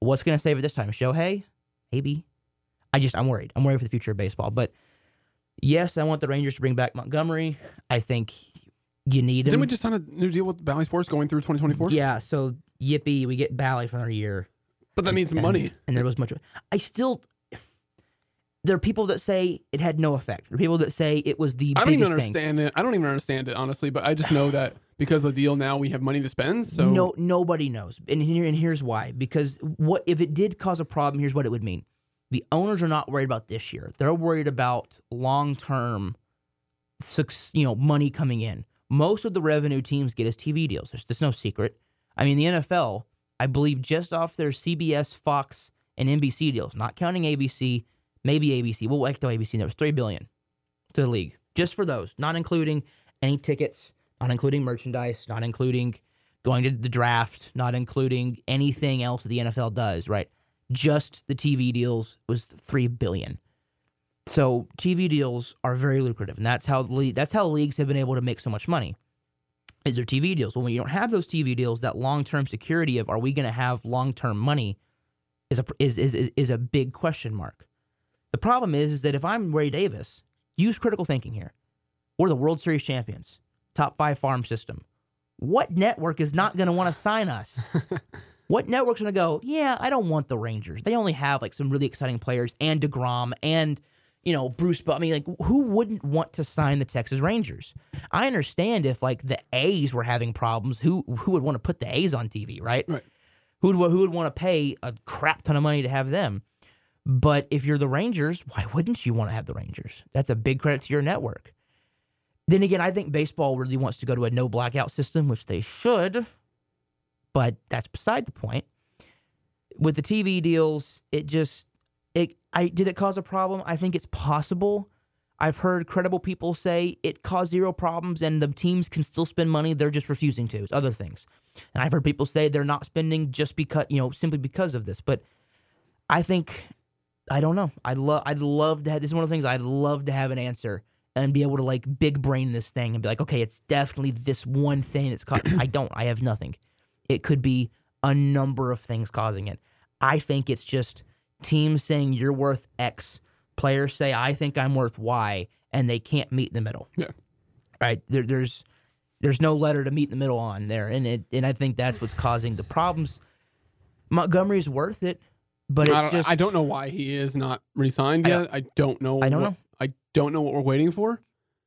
What's going to save it this time? Shohei, maybe. I just I'm worried. I'm worried for the future of baseball, but. Yes, I want the Rangers to bring back Montgomery. I think you need him. Didn't we just sign a new deal with Bally Sports going through 2024? Yeah, so yippee, we get Bally for another year. But that means And- money. And there was much. I still. There are people that say it had no effect. There are people that say it was the I don't even thing. understand it. I don't even understand it honestly, but I just know that because of the deal now we have money to spend. So no, nobody knows, and here and here's why. Because what if it did cause a problem? Here's what it would mean: the owners are not worried about this year. They're worried about long term, you know, money coming in. Most of the revenue teams get is TV deals. There's just no secret. I mean, the NFL, I believe, just off their CBS, Fox, and NBC deals, not counting ABC, maybe ABC. Well, like the ABC, was three billion to the league just for those, not including any tickets, not including merchandise, not including going to the draft, not including anything else the NFL does, right? Just the TV deals was 3 billion. So TV deals are very lucrative and that's how league, that's how leagues have been able to make so much money. is there TV deals? Well, when you don't have those TV deals, that long term security of are we going to have long term money is a is is is a big question mark. The problem is, is that if I'm Ray Davis, use critical thinking here. We're the World Series champions, top five farm system. What network is not going to want to sign us? what network's going to go? Yeah, I don't want the Rangers. They only have like some really exciting players and deGrom and you know Bruce. But I mean, like, who wouldn't want to sign the Texas Rangers? I understand if like the A's were having problems. Who who would want to put the A's on TV, right? Right. Who would who would want to pay a crap ton of money to have them? But if you're the Rangers, why wouldn't you want to have the Rangers? That's a big credit to your network. Then again, I think baseball really wants to go to a no blackout system, which they should, but that's beside the point. With the TV deals, it just it I did it cause a problem? I think it's possible. I've heard credible people say it caused zero problems and the teams can still spend money, they're just refusing to. It's other things. And I've heard people say they're not spending just because, you know, simply because of this. But I think I don't know. I'd love I'd love to have this is one of the things I'd love to have an answer and be able to like big brain this thing and be like, okay, it's definitely this one thing that's. I don't. I have nothing. It could be a number of things causing it. I think it's just teams saying you're worth X, players say I think I'm worth Y, and they can't meet in the middle. Yeah. Right. There, there's there's no letter to meet in the middle on there, and it and I think that's what's causing the problems. Montgomery's worth it, but it's I, don't, just I don't know why he is not re-signed I yet. I don't know. I don't what- know. I don't know what we're waiting for.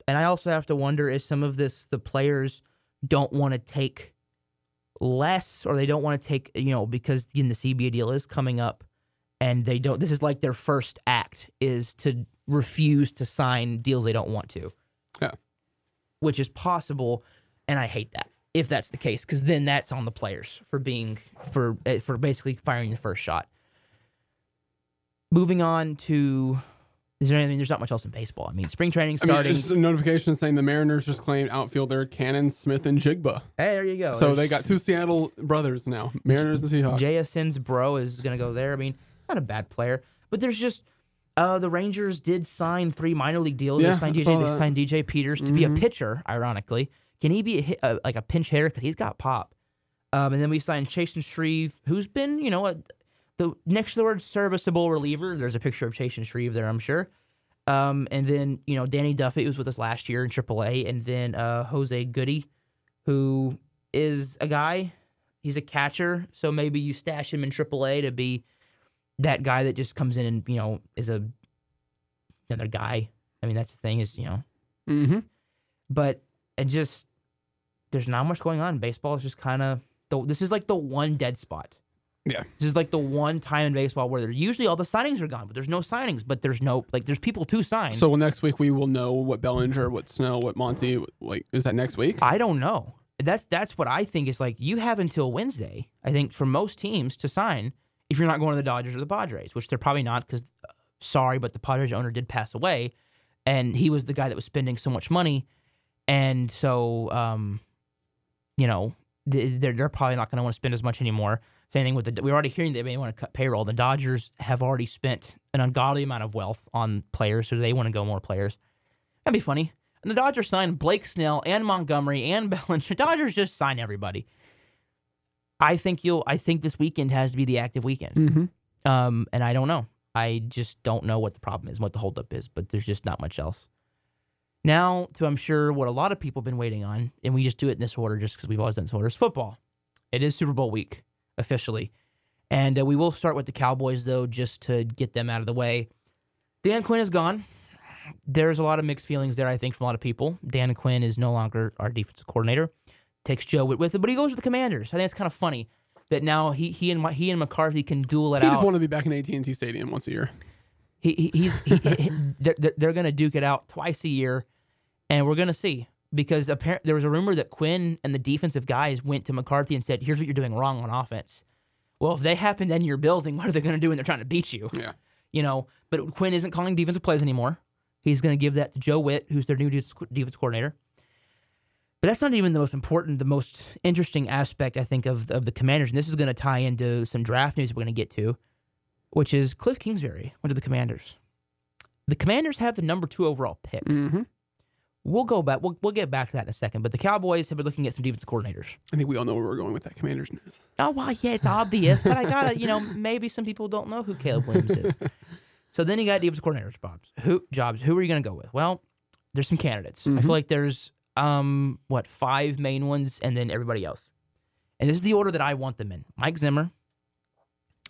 and I also have to wonder if some of this the players don't want to take less or they don't want to take you know because again, the CBA deal is coming up and they don't this is like their first act is to refuse to sign deals they don't want to. Yeah. Which is possible and I hate that if that's the case cuz then that's on the players for being for eh, for basically firing the first shot. Moving on to is there anything? There's not much else in baseball. I mean, spring training starting. I mean, it's a notification saying the Mariners just claimed outfielder Canaan Smith-Njigba. Hey, there you go. so they got two Seattle brothers now, Mariners and Seahawks. JSN's bro is going to go there. I mean, not a bad player, but there's just uh, the Rangers did sign three minor league deals. Yeah, they signed DJ. They signed DJ Peters to be a Mhm. pitcher. Ironically, can he be a, hit, uh, like a pinch hitter? Because he's got pop. Um, and then we signed Chasen Shreve, who's been you know a, the next to the word serviceable reliever. There's a picture of Chasen Shreve there, I'm sure. Um, and then you know Danny Duffy was with us last year in AAA, and then uh, Jose Godoy, who is a guy. He's a catcher, so maybe you stash him in AAA to be that guy that just comes in and you know is a another guy. I mean that's the thing is you know, Mm-hmm. but it just there's not much going on. Baseball is just kind of this is like the one dead spot. Yeah. This is like the one time in baseball where there usually all the signings are gone, but there's no signings, but there's no like there's people to sign. So next week we will know what Bellinger, what Snow, what Monty. Like, is that next week? I don't know. That's that's what I think is like you have until Wednesday. I think for most teams to sign if you're not going to the Dodgers or the Padres, which they're probably not because sorry, but the Padres owner did pass away, and he was the guy that was spending so much money, and so um, you know they're they're probably not going to want to spend as much anymore. Same thing with the we're already hearing they may want to cut payroll. The Dodgers have already spent an ungodly amount of wealth on players, so they want to go more players. That'd be funny. And the Dodgers signed Blake Snell and Montgomery and Bellinger. Dodgers just sign everybody. I think you'll. I think this weekend has to be the active weekend. Mm-hmm. Um, and I don't know. I just don't know what the problem is, what the holdup is. But there's just not much else. Now to I'm sure what a lot of people have been waiting on, and we just do it in this order just because we've always done this order. Is football. It is Super Bowl week officially, and uh, we will start with the Cowboys though, just to get them out of the way. Dan Quinn is gone. There's a lot of mixed feelings there, I think, from a lot of people. Dan Quinn is no longer our defensive coordinator. Takes Joe Whitt with him, but he goes with the Commanders. I think it's kind of funny that now he he and he and McCarthy can duel it He out. He just want to be back in AT and T Stadium once a year. he, he he's he, he- they're, they're- they're going to duke it out twice a year, and we're going to see because apparently there was a rumor that Quinn and the defensive guys went to McCarthy and said, "Here's what you're doing wrong on offense." Well, if they happen to enter your building, what are they going to do when they're trying to beat you? Yeah. You know, but Quinn isn't calling defensive plays anymore. He's going to give that to Joe Whitt, who's their new defense defense coordinator. But that's not even the most important, the most interesting aspect, I think, of of the Commanders. And this is going to tie into some draft news we're going to get to, which is Cliff Kingsbury went to the Commanders. The Commanders have the number two overall pick. Mm-hmm. We'll go back. We'll, we'll get back to that in a second. But the Cowboys have been looking at some defensive coordinators. I think we all know where we're going with that Commanders news. Oh well, yeah, it's obvious, but I gotta, you know, maybe some people don't know who Caleb Williams is. So then you got defensive coordinators jobs. Who jobs? Who are you gonna go with? Well, there's some candidates. I Mhm. feel like there's um what five main ones, and then everybody else. And this is the order that I want them in. Mike Zimmer.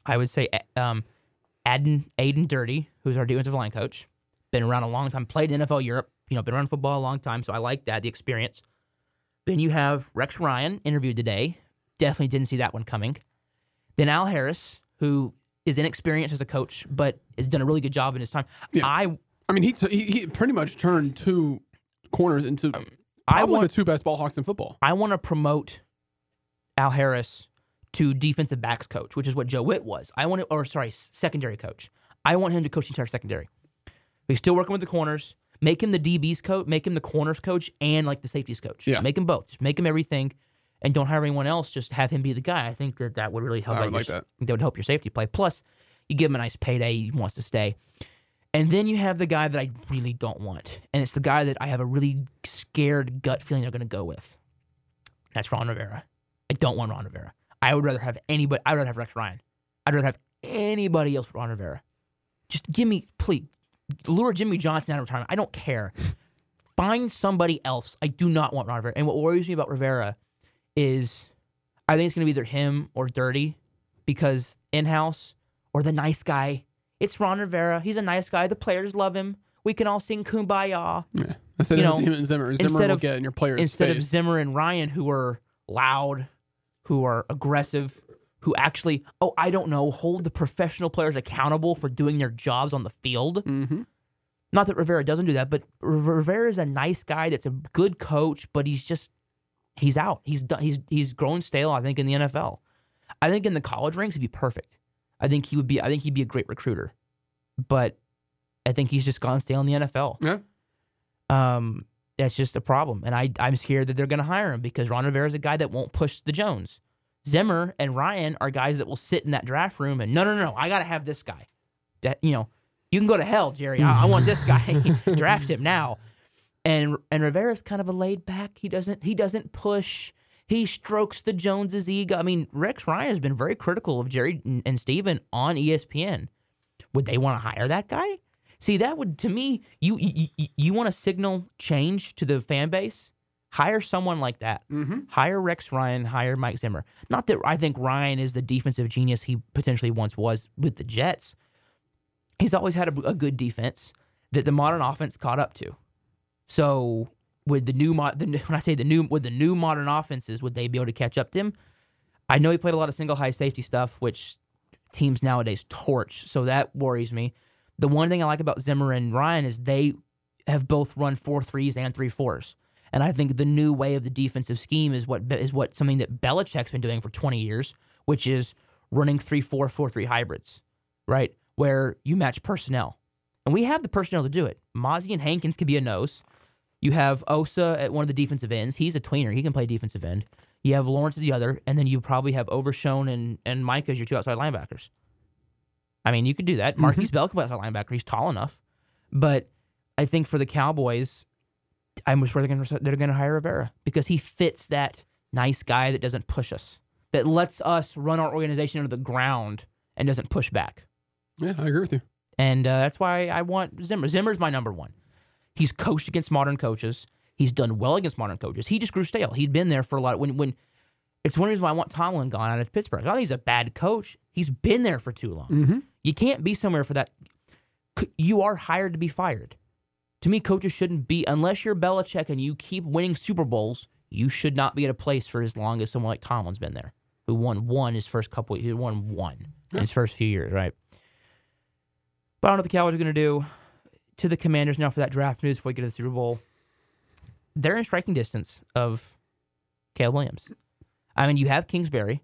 I would say um, Aden Aiden Dirty, who's our defensive line coach, been around a long time, played in NFL Europe, you know, been around football a long time, so I like that the experience. Then you have Rex Ryan interviewed today. Definitely didn't see that one coming. Then Al Harris, who is inexperienced as a coach, but has done a really good job in his time. Yeah. I I mean, he, t- he he pretty much turned two corners into Um, I want the two best ball hawks in football. I want to promote Al Harris to defensive backs coach, which is what Joe Whitt was. I want to, or sorry, secondary coach. I want him to coach the entire secondary. He's still working with the corners. Make him the DBs coach. Make him the corners coach and like the safeties coach. Yeah. Make him both. Just make him everything, and don't hire anyone else. Just have him be the guy. I think that that would really help. I would your like that. that would help your safety play. Plus, you give him a nice payday. He wants to stay. And then you have the guy that I really don't want. And it's the guy that I have a really scared gut feeling they're going to go with. That's Ron Rivera. I don't want Ron Rivera. I would rather have anybody. I would rather have Rex Ryan. I'd rather have anybody else but Ron Rivera. Just give me, please, lure Jimmy Johnson out of retirement. I don't care. Find somebody else. I do not want Ron Rivera. And what worries me about Rivera is I think it's going to be either him or Durde because in house or the nice guy. It's Ron Rivera. He's a nice guy. The players love him. We can all sing Kumbaya Yeah. Instead You of know, him and Zimmer, Zimmer instead will of- get in your player's instead of. Zimmer and Ryan, who are loud, who are aggressive, who actually, oh, I don't know, hold the professional players accountable for doing their jobs on the field. mm-hmm. Not that Rivera doesn't do that, but Rivera is a nice guy that's a good coach, but he's just he's out. He's done. He's he's grown stale. I think in the NFL. I think in the college ranks he'd be perfect. I think he would be. I think he'd be a great recruiter, but I think he's just gone stale in the NFL. Yeah. Um, that's just a problem, and I I'm scared that they're going to hire him because Ron Rivera is a guy that won't push the Jones. Zimmer and Ryan are guys that will sit in that draft room and no no no no I got to have this guy. That you know you can go to hell, Jerry. I, I want this guy. Draft him now. And and Rivera's kind of a laid back. He doesn't he doesn't push. He strokes the Joneses' ego. I mean, Rex Ryan has been very critical of Jerry and, Steven on ESPN. Would they want to hire that guy? See, that would to me, you, you, you want to signal change to the fan base? Hire someone like that. Mm-hmm. Hire Rex Ryan, hire Mike Zimmer. Not that I think Ryan is the defensive genius he potentially once was with the Jets. He's always had a, a good defense that the modern offense caught up to. So with the new mo- the, new- when I say the new with the new modern offenses, would they be able to catch up to him? I know he played a lot of single high safety stuff, which teams nowadays torch. So that worries me. The one thing I like about Zimmer and Ryan is they have both run four threes and three fours. And I think the new way of the defensive scheme is what is what something that Belichick's been doing for 20 years, which is running three four four three hybrids, right? Where you match personnel, and we have the personnel to do it. Mazi and Hankins can be a nose. You have Osa at one of the defensive ends. He's a tweener. He can play defensive end. You have Lawrence at the other, and then you probably have Overshown and and Micah as your two outside linebackers. I mean, you could do that. Mm-hmm. Markquese Bell can play outside linebacker. He's tall enough, but I think for the Cowboys, I'm sure they're going to they're going to hire Rivera because he fits that nice guy that doesn't push us, that lets us run our organization into the ground and doesn't push back. Yeah, I agree with you. And uh, that's why I want Zimmer. Zimmer's my number one. He's coached against modern coaches. He's done well against modern coaches. He just grew stale. He'd been there for a lot. When when it's one reason why I want Tomlin gone out of Pittsburgh. I don't think he's a bad coach. He's been there for too long. Mm-hmm. You can't be somewhere for that. You are hired to be fired. To me, coaches shouldn't be unless you're Belichick and you keep winning Super Bowls. You should not be at a place for as long as someone like Tomlin's been there, who won one his first couple. He won one in his first few years, right? But I don't know what the Cowboys are going to do. To the Commanders now for that draft news before we get to the Super Bowl. They're in striking distance of Caleb Williams. I mean, you have Kingsbury.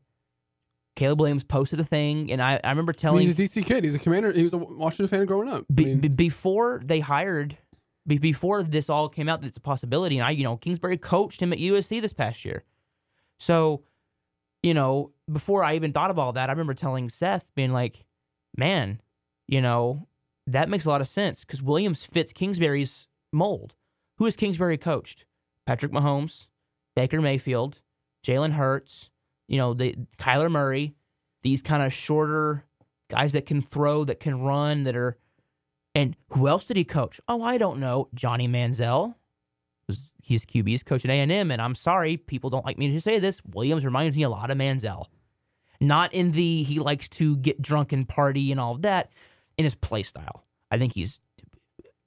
Caleb Williams posted a thing, and I, I remember telling he's a DC kid. He's a commander. He was a Washington fan growing up. I mean, be- before they hired, be, before this all came out that it's a possibility, and I, you know, Kingsbury coached him at USC this past year. So, you know, before I even thought of all that, I remember telling Seth, being like, man, you know, that makes a lot of sense because Williams fits Kingsbury's mold. Who has Kingsbury coached? Patrick Mahomes, Baker Mayfield, Jalen Hurts, you know, the Kyler Murray, these kind of shorter guys that can throw, that can run, that are. And who else did he coach? Oh, I don't know. Johnny Manziel. was- He's QB's coach at A&M, and I'm sorry, people don't like me to say this. Williams reminds me a lot of Manziel. Not in the he likes to get drunk and party and all of that, in his play style. I think he's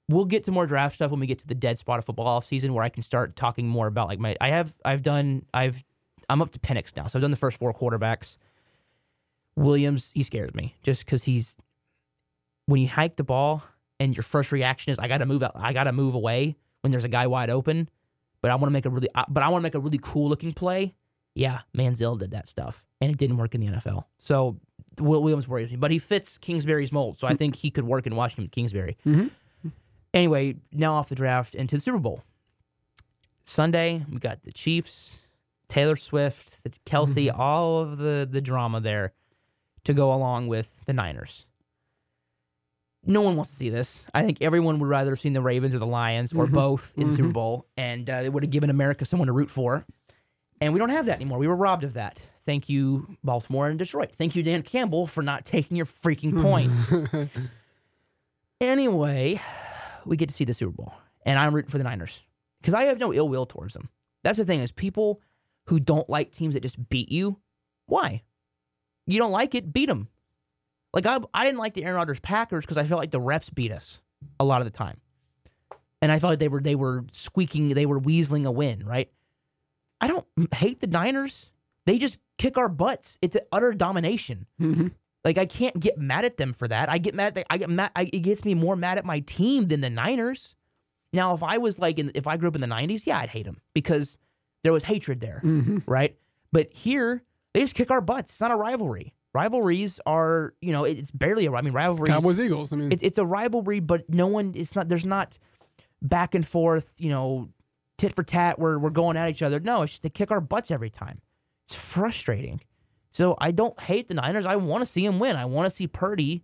we'll get to more draft stuff when we get to the dead spot of football off season where I can start talking more about like my I have I've done I've I'm up to Penix now. So I've done the first four quarterbacks. Williams, he scares me just because he's when you hike the ball and your first reaction is I gotta move out I gotta move away when there's a guy wide open. But I want to make a really uh, but I want to make a really cool looking play. Yeah, Manziel did that stuff. And it didn't work in the NFL. So Will Williams worries me. But he fits Kingsbury's mold. So I think he could work in Washington with Kingsbury Mhm. anyway, now off the draft into the Super Bowl. Sunday, we got the Chiefs, Taylor Swift, the Kelce, all of the the drama there to go along with the Niners. No one wants to see this. I think everyone would rather have seen the Ravens or the Lions or Mhm. both in the Super. Bowl, and uh, it would have given America someone to root for. And we don't have that anymore. We were robbed of that. Thank you, Baltimore and Detroit. Thank you, Dan Campbell, for not taking your freaking points. Anyway, we get to see the Super Bowl, and I'm rooting for the Niners because I have no ill will towards them. That's the thing is people who don't like teams that just beat you. Why? You don't like it, beat them. Like I, I didn't like the Aaron Rodgers Packers because I felt like the refs beat us a lot of the time, and I felt like they were they were squeaking, they were weaseling a win. Right? I don't hate the Niners. They just kick our butts. It's an utter domination. Mhm. Like I can't get mad at them for that. I get mad. At I get mad. I, it gets me more mad at my team than the Niners. Now, if I was like, in, if I grew up in the '90s, yeah, I'd hate them because there was hatred there, Mhm. right? But here, they just kick our butts. It's not a rivalry. Rivalries are, you know, it's barely a. I mean, rivalries. Cowboys Eagles. I mean, It's it's a rivalry, but no one. It's not. There's not back and forth. You know, tit for tat. Where we're going at each other. No, it's just they kick our butts every time. It's frustrating. So I don't hate the Niners. I want to see them win. I want to see Purdy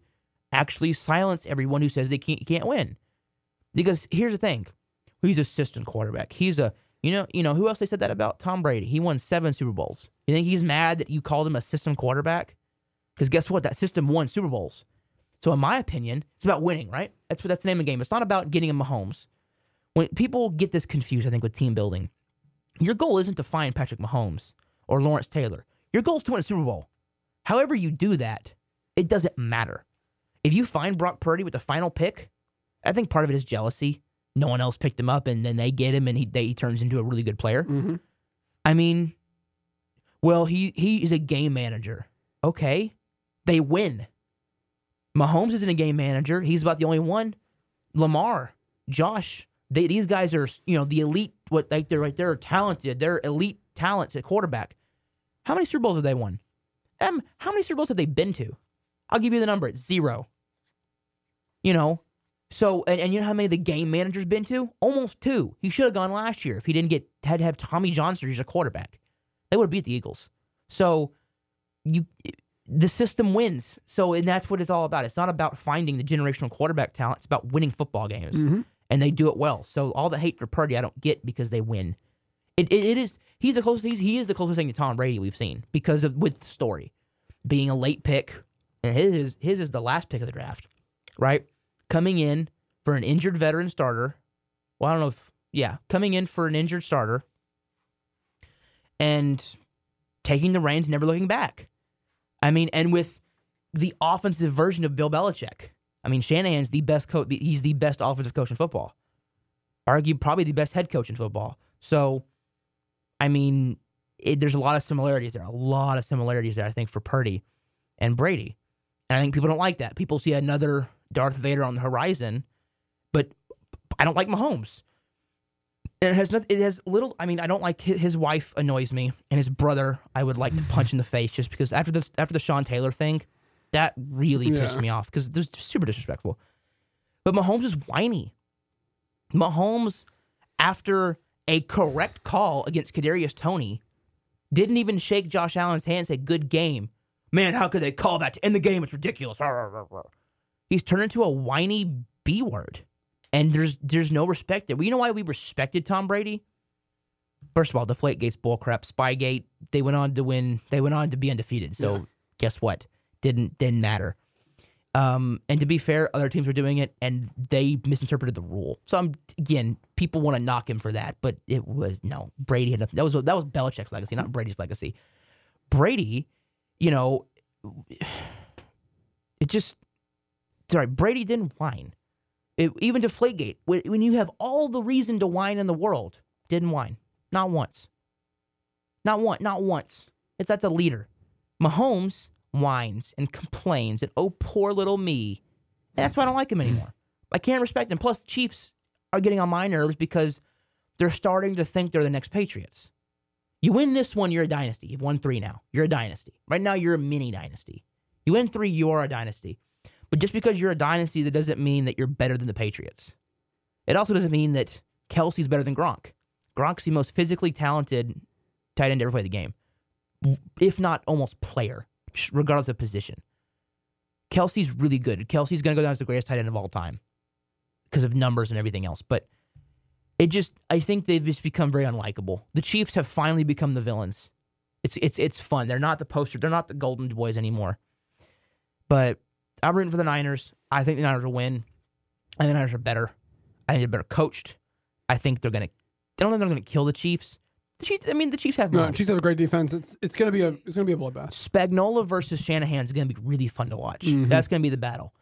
actually silence everyone who says they can't can't win. Because here's the thing, he's a system quarterback. He's a you know you know who else they said that about Tom Brady. He won seven Super Bowls. You think he's mad that you called him a system quarterback? Because guess what? That system won Super Bowls. So in my opinion, it's about winning, right? That's what that's the name of the game. It's not about getting a Mahomes. When people get this confused, I think with team building, your goal isn't to find Patrick Mahomes or Lawrence Taylor. Your goal is to win a Super Bowl. However you do that, it doesn't matter. If you find Brock Purdy with the final pick, I think part of it is jealousy. No one else picked him up, and then they get him, and he they, he turns into a really good player. mhm. I mean, well, he he is a game manager. Okay, they win. Mahomes isn't a game manager. He's about the only one. Lamar, Josh, they, these guys are you know the elite. What like they're right? They're talented. They're elite talents at quarterback. How many Super Bowls have they won? Um, how many Super Bowls have they been to? I'll give you the number. It's zero. You know, so and, and you know how many the game manager's been to? Almost two. He should have gone last year if he didn't get had to have Tommy John surgery as a quarterback. They would have beat the Eagles. So you the system wins. So and that's what it's all about. It's not about finding the generational quarterback talent. It's about winning football games. Mhm. And they do it well. So all the hate for Purdy I don't get because they win. It, it, it is he's the closest he's, he is the closest thing to Tom Brady we've seen because of with the story. Being a late pick. And his is his is the last pick of the draft. Right? Coming in for an injured veteran starter. Well, I don't know if yeah, coming in for an injured starter and taking the reins, never looking back. I mean, and with the offensive version of Bill Belichick. I mean, Shanahan's the best coach. He's the best offensive coach in football. Argue probably the best head coach in football. So, I mean, it, there's a lot of similarities there. A lot of similarities there, I think, for Purdy and Brady. And I think people don't like that. People see another Darth Vader on the horizon, but I don't like Mahomes. And it has not, it has little. I mean, I don't like his, his wife annoys me, and his brother I would like to punch in the face just because after the after the Sean Taylor thing, that really pissed Yeah. me off because it was super disrespectful. But Mahomes is whiny. Mahomes, after a correct call against Kadarius Toney, didn't even shake Josh Allen's hand and say, "Good game." Man, how could they call that to end the game? It's ridiculous. He's turned into a whiny B word. And there's there's no respect there. Well, you know why we respected Tom Brady? First of all, Deflategate's bullcrap. Spygate, they went on to win. They went on to be undefeated. So Yeah. guess what? Didn't didn't matter. Um, and to be fair, other teams were doing it, and they misinterpreted the rule. So I'm again, people want to knock him for that, but it was no Brady had nothing. That was that was Belichick's legacy, not Brady's legacy. Brady, you know, it just sorry, Brady didn't whine. It, even Deflategate, when, when you have all the reason to whine in the world, didn't whine, not once, not one, not once. It's that's a leader. Mahomes whines and complains, and oh poor little me. And that's why I don't like him anymore. I can't respect him. Plus, the Chiefs are getting on my nerves because they're starting to think they're the next Patriots. You win this one, you're a dynasty. You've won three now. You're a dynasty. Right now, you're a mini dynasty. You win three, you are a dynasty. But just because you're a dynasty, that doesn't mean that you're better than the Patriots. It also doesn't mean that Kelce's better than Gronk. Gronk's the most physically talented tight end to ever play the game, if not almost player, regardless of position. Kelce's really good. Kelce's going to go down as the greatest tight end of all time because of numbers and everything else. But it just, I think they've just become very unlikable. The Chiefs have finally become the villains. It's it's it's fun. They're not the poster. They're not the Golden Boys anymore. But I'm rooting for the Niners. I think the Niners will win. I think the Niners are better. I think they're better coached. I think they're gonna. I don't think they're gonna kill the Chiefs. The Chiefs. I mean, the Chiefs have. No. Chiefs have a great defense. It's it's gonna be a it's gonna be a bloodbath. Spagnuolo versus Shanahan is going to be really fun to watch. Mhm. That's going to be the battle.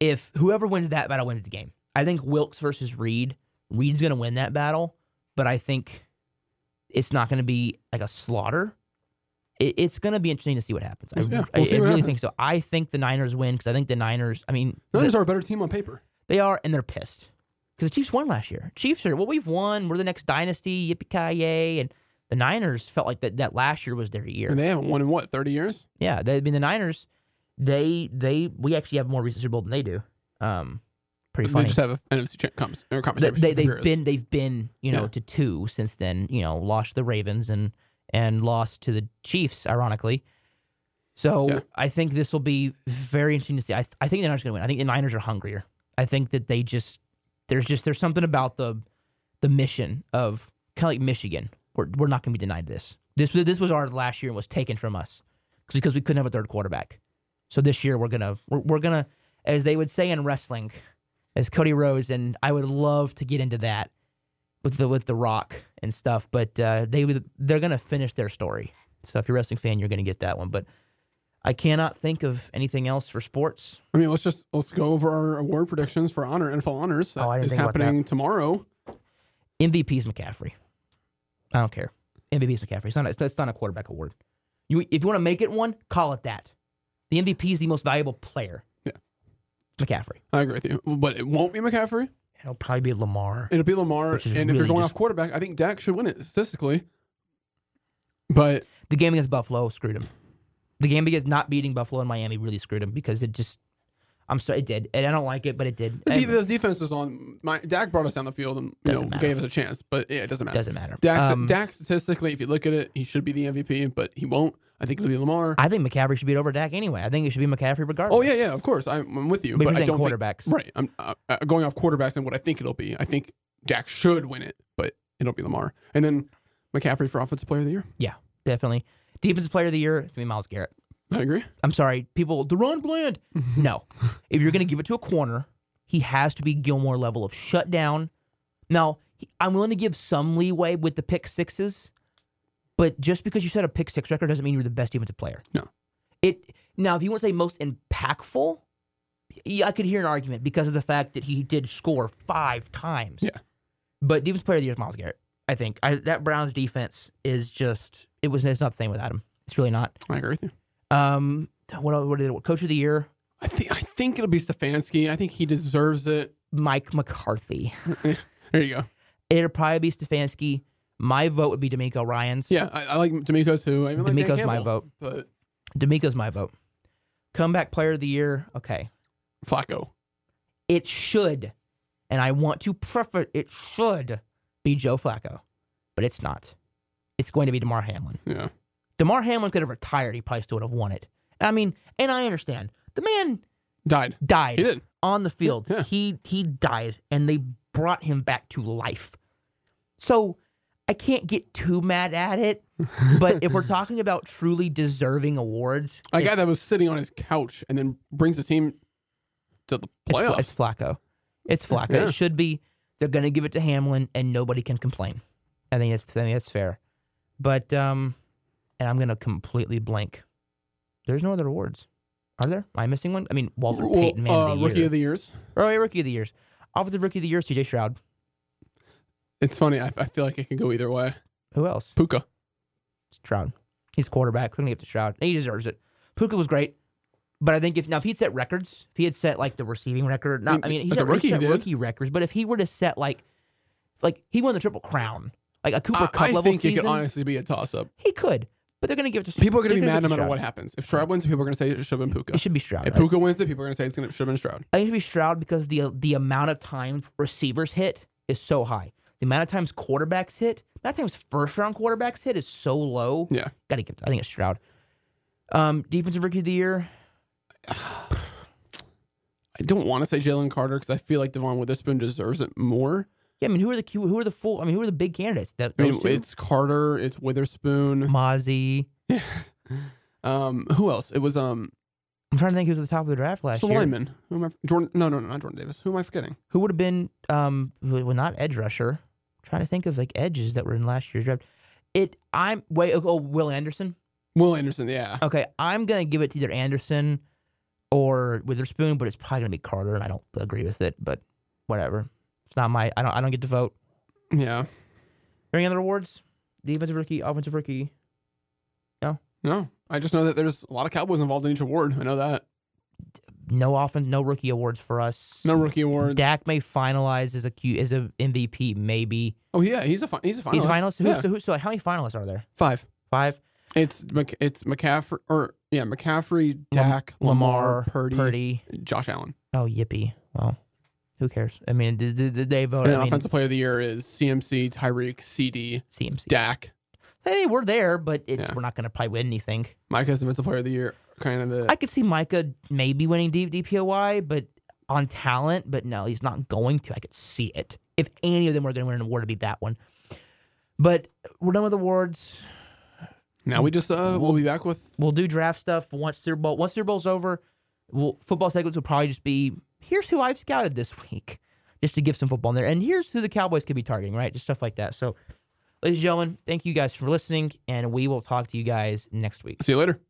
If whoever wins that battle wins the game, I think Wilks versus Reid. Reid's going to win that battle, but I think it's not going to be like a slaughter. It, it's going to be interesting to see what happens. I, yeah, we'll I what really happens. think so. I think the Niners win because I think the Niners. I mean, Niners the- are a better team on paper. they are, and they're pissed because the Chiefs won last year. Chiefs are well, we've won. We're the next dynasty. Yippee ki yay! And the Niners felt like that that last year was their year. And they haven't won in what thirty years. Yeah, they, I mean the Niners, they they we actually have more recent Super Bowl than they do. Um, pretty They just have a NFC conference, They, they, they've been they've been you know Yeah. to two since then. You know, lost the Ravens and and lost to the Chiefs, ironically. So Yeah. I think this will be very interesting to see. I I think the Niners are going to win. I think the Niners are hungrier. I think that they just there's just there's something about the the mission of kind of like Michigan. We're we're not going to be denied this. This was this was our last year and was taken from us because we couldn't have a third quarterback. So this year we're gonna we're, we're gonna, as they would say in wrestling, as Cody Rhodes, and I would love to get into that with the with the Rock and stuff, but uh, they they're gonna finish their story. So if you're a wrestling fan, you're gonna get that one. But I cannot think of anything else for sports. I mean, let's just let's go over our award predictions for honor NFL honors. Oh, That is think about that. happening tomorrow. MVP's McCaffrey. I don't care. MVP's McCaffrey. It's not. It's, it's not a quarterback award. You if you want to make it one, call it that. The MVP is the most valuable player. Yeah. McCaffrey. I agree with you, but it won't be McCaffrey. It'll probably be Lamar. It'll be Lamar, and if you're going just- off quarterback, I think Dak should win it statistically. But The game against Buffalo screwed him. The game against not beating Buffalo and Miami really screwed him because it just. I'm sorry, it did, and I don't like it, but it did. the, the defense was on. My Dak brought us down the field and you know, gave us a chance, but yeah, it doesn't it matter. doesn't matter. Dak, Um, Dak statistically, if you look at it, he should be the MVP, but he won't. I think it'll be Lamar. I think McCaffrey should beat over Dak anyway. I think it should be McCaffrey regardless. oh yeah, yeah, of course, I'm, I'm with you, But, but, I don't think quarterbacks. right. I'm uh, uh, going off quarterbacks and what I think it'll be. I think Dak should win it, but it'll be Lamar, and then McCaffrey for offensive player of the year. Yeah, definitely. Defensive player of the year, it's gonna be Myles Garrett. I agree. I'm sorry, people. DaRon Bland. No, if you're going to give it to a corner, he has to be Gilmore level of shutdown. Now, he, I'm willing to give some leeway with the pick sixes, but just because you set a pick six record doesn't mean you're the best defensive player. No. It now, if you want to say most impactful, yeah, I could hear an argument because of the fact that he did score five times. Yeah. But defensive player of the year is Myles Garrett. I think I, that Browns defense is just it was it's not the same without him. It's really not. I agree with you. Um, what what did it, coach of the year? I think I think it'll be Stefanski. I think he deserves it. Mike McCarthy. There you go. It'll probably be Stefanski. My vote would be DeMeco Ryans. Yeah, I, I like DeMeco too. I even like Dan DeMeco's my Campbell, vote. but DeMeco's my vote. Comeback player of the year. Okay. Flacco. It should, and I want to prefer it should be Joe Flacco, but it's not. It's going to be Damar Hamlin. Yeah. Damar Hamlin could have retired. He probably still would have won it. I mean, and I understand. The man died. died He did. on the field. Yeah. He he died, and they brought him back to life. So I can't get too mad at it. But if we're talking about truly deserving awards, A guy that was sitting on his couch and then brings the team to the it's, playoffs. it's Flacco. It's Flacco. Yeah. It should be. They're going to give it to Hamlin, and nobody can complain. I think it's I think that's fair. But um, and I'm going to completely blank. There's no other awards, are there? Am I missing one? I mean, Walter Payton, man uh, of the rookie year. of the years. oh, yeah, rookie of the years. Offensive rookie of the year, C.J. Stroud. It's funny. I, I feel like it can go either way. Who else? Puka. It's Stroud. He's quarterback. Couldn't get to Stroud. He deserves it. Puka was great, but I think if now if he'd set records, if he had set like the receiving record, not I mean, he as a set, rookie, he set did. rookie records, but if he were to set like, like he won the triple crown, like a Cooper I, Kupp I level think it could honestly be a toss up. he could. But they're gonna give it to People are going to be gonna mad give no to matter what happens. If Stroud wins, people are going to say it should have been Puka. It should be Stroud. If I- Puka wins it, people are going to say it's going to should have been Stroud. I think it should be Stroud because the the amount of time receivers hit is so high. The amount of times quarterbacks hit, the amount of times first round quarterbacks hit is so low. Yeah. Gotta get. I think it's Stroud. Um, defensive rookie of the year. I don't want to say Jalen Carter because I feel like Devon Witherspoon deserves it more. Yeah, I mean, who are the who are the full? I mean, who are the big candidates? That I mean, two? it's Carter, it's Witherspoon. Mazi. Yeah. Um, who else? It was um, I'm trying to think who was at the top of the draft last year. lineman. Who am I? Jordan? No, no, no, not Jordan Davis. Who am I forgetting? Who would have been? Um, well, not edge rusher. Trying to think of like edges that were in last year's draft. It. I'm wait. Oh, oh, Will Anderson. Will Anderson. Yeah. Okay, I'm gonna give it to either Anderson or Witherspoon, but it's probably gonna be Carter, and I don't agree with it. But whatever. It's not my. I don't. I don't get to vote. Yeah. Any other awards? Defensive rookie, offensive rookie. No, No, I just know that there's a lot of Cowboys involved in each award. I know that. No offense. No rookie awards for us. No rookie awards. Dak may finalize as a Q as a MVP, maybe. oh yeah, he's a fi- he's a finalist. He's a finalist. Who, Yeah. so, who, so how many finalists are there? Five. Five. It's Mc, it's McCaffrey or yeah McCaffrey, Lam- Dak, Lamar, Purdy, Purdy. Josh Allen. Oh, yippee. Well, who cares? I mean, did, did, did they vote? And I mean, offensive player of the year is CMC, Tyreek, CD, CMC. Dak. Hey, we're there, but it's Yeah. we're not going to probably win anything. Micah's defensive player of the year. Kind of the I could see Micah maybe winning DPOY, but on talent, but no, he's not going to. I could see it. If any of them were going to win an award, it'd be that one. But we're done with awards. now we just uh we'll be back with We'll do draft stuff once Super Bowl. Once Super Bowl's over, we'll, football segments will probably just be here's who I've scouted this week, just to give some football in there, and here's who the Cowboys could be targeting, right? Just stuff like that. So, ladies and gentlemen, thank you guys for listening, and we will talk to you guys next week. see you later.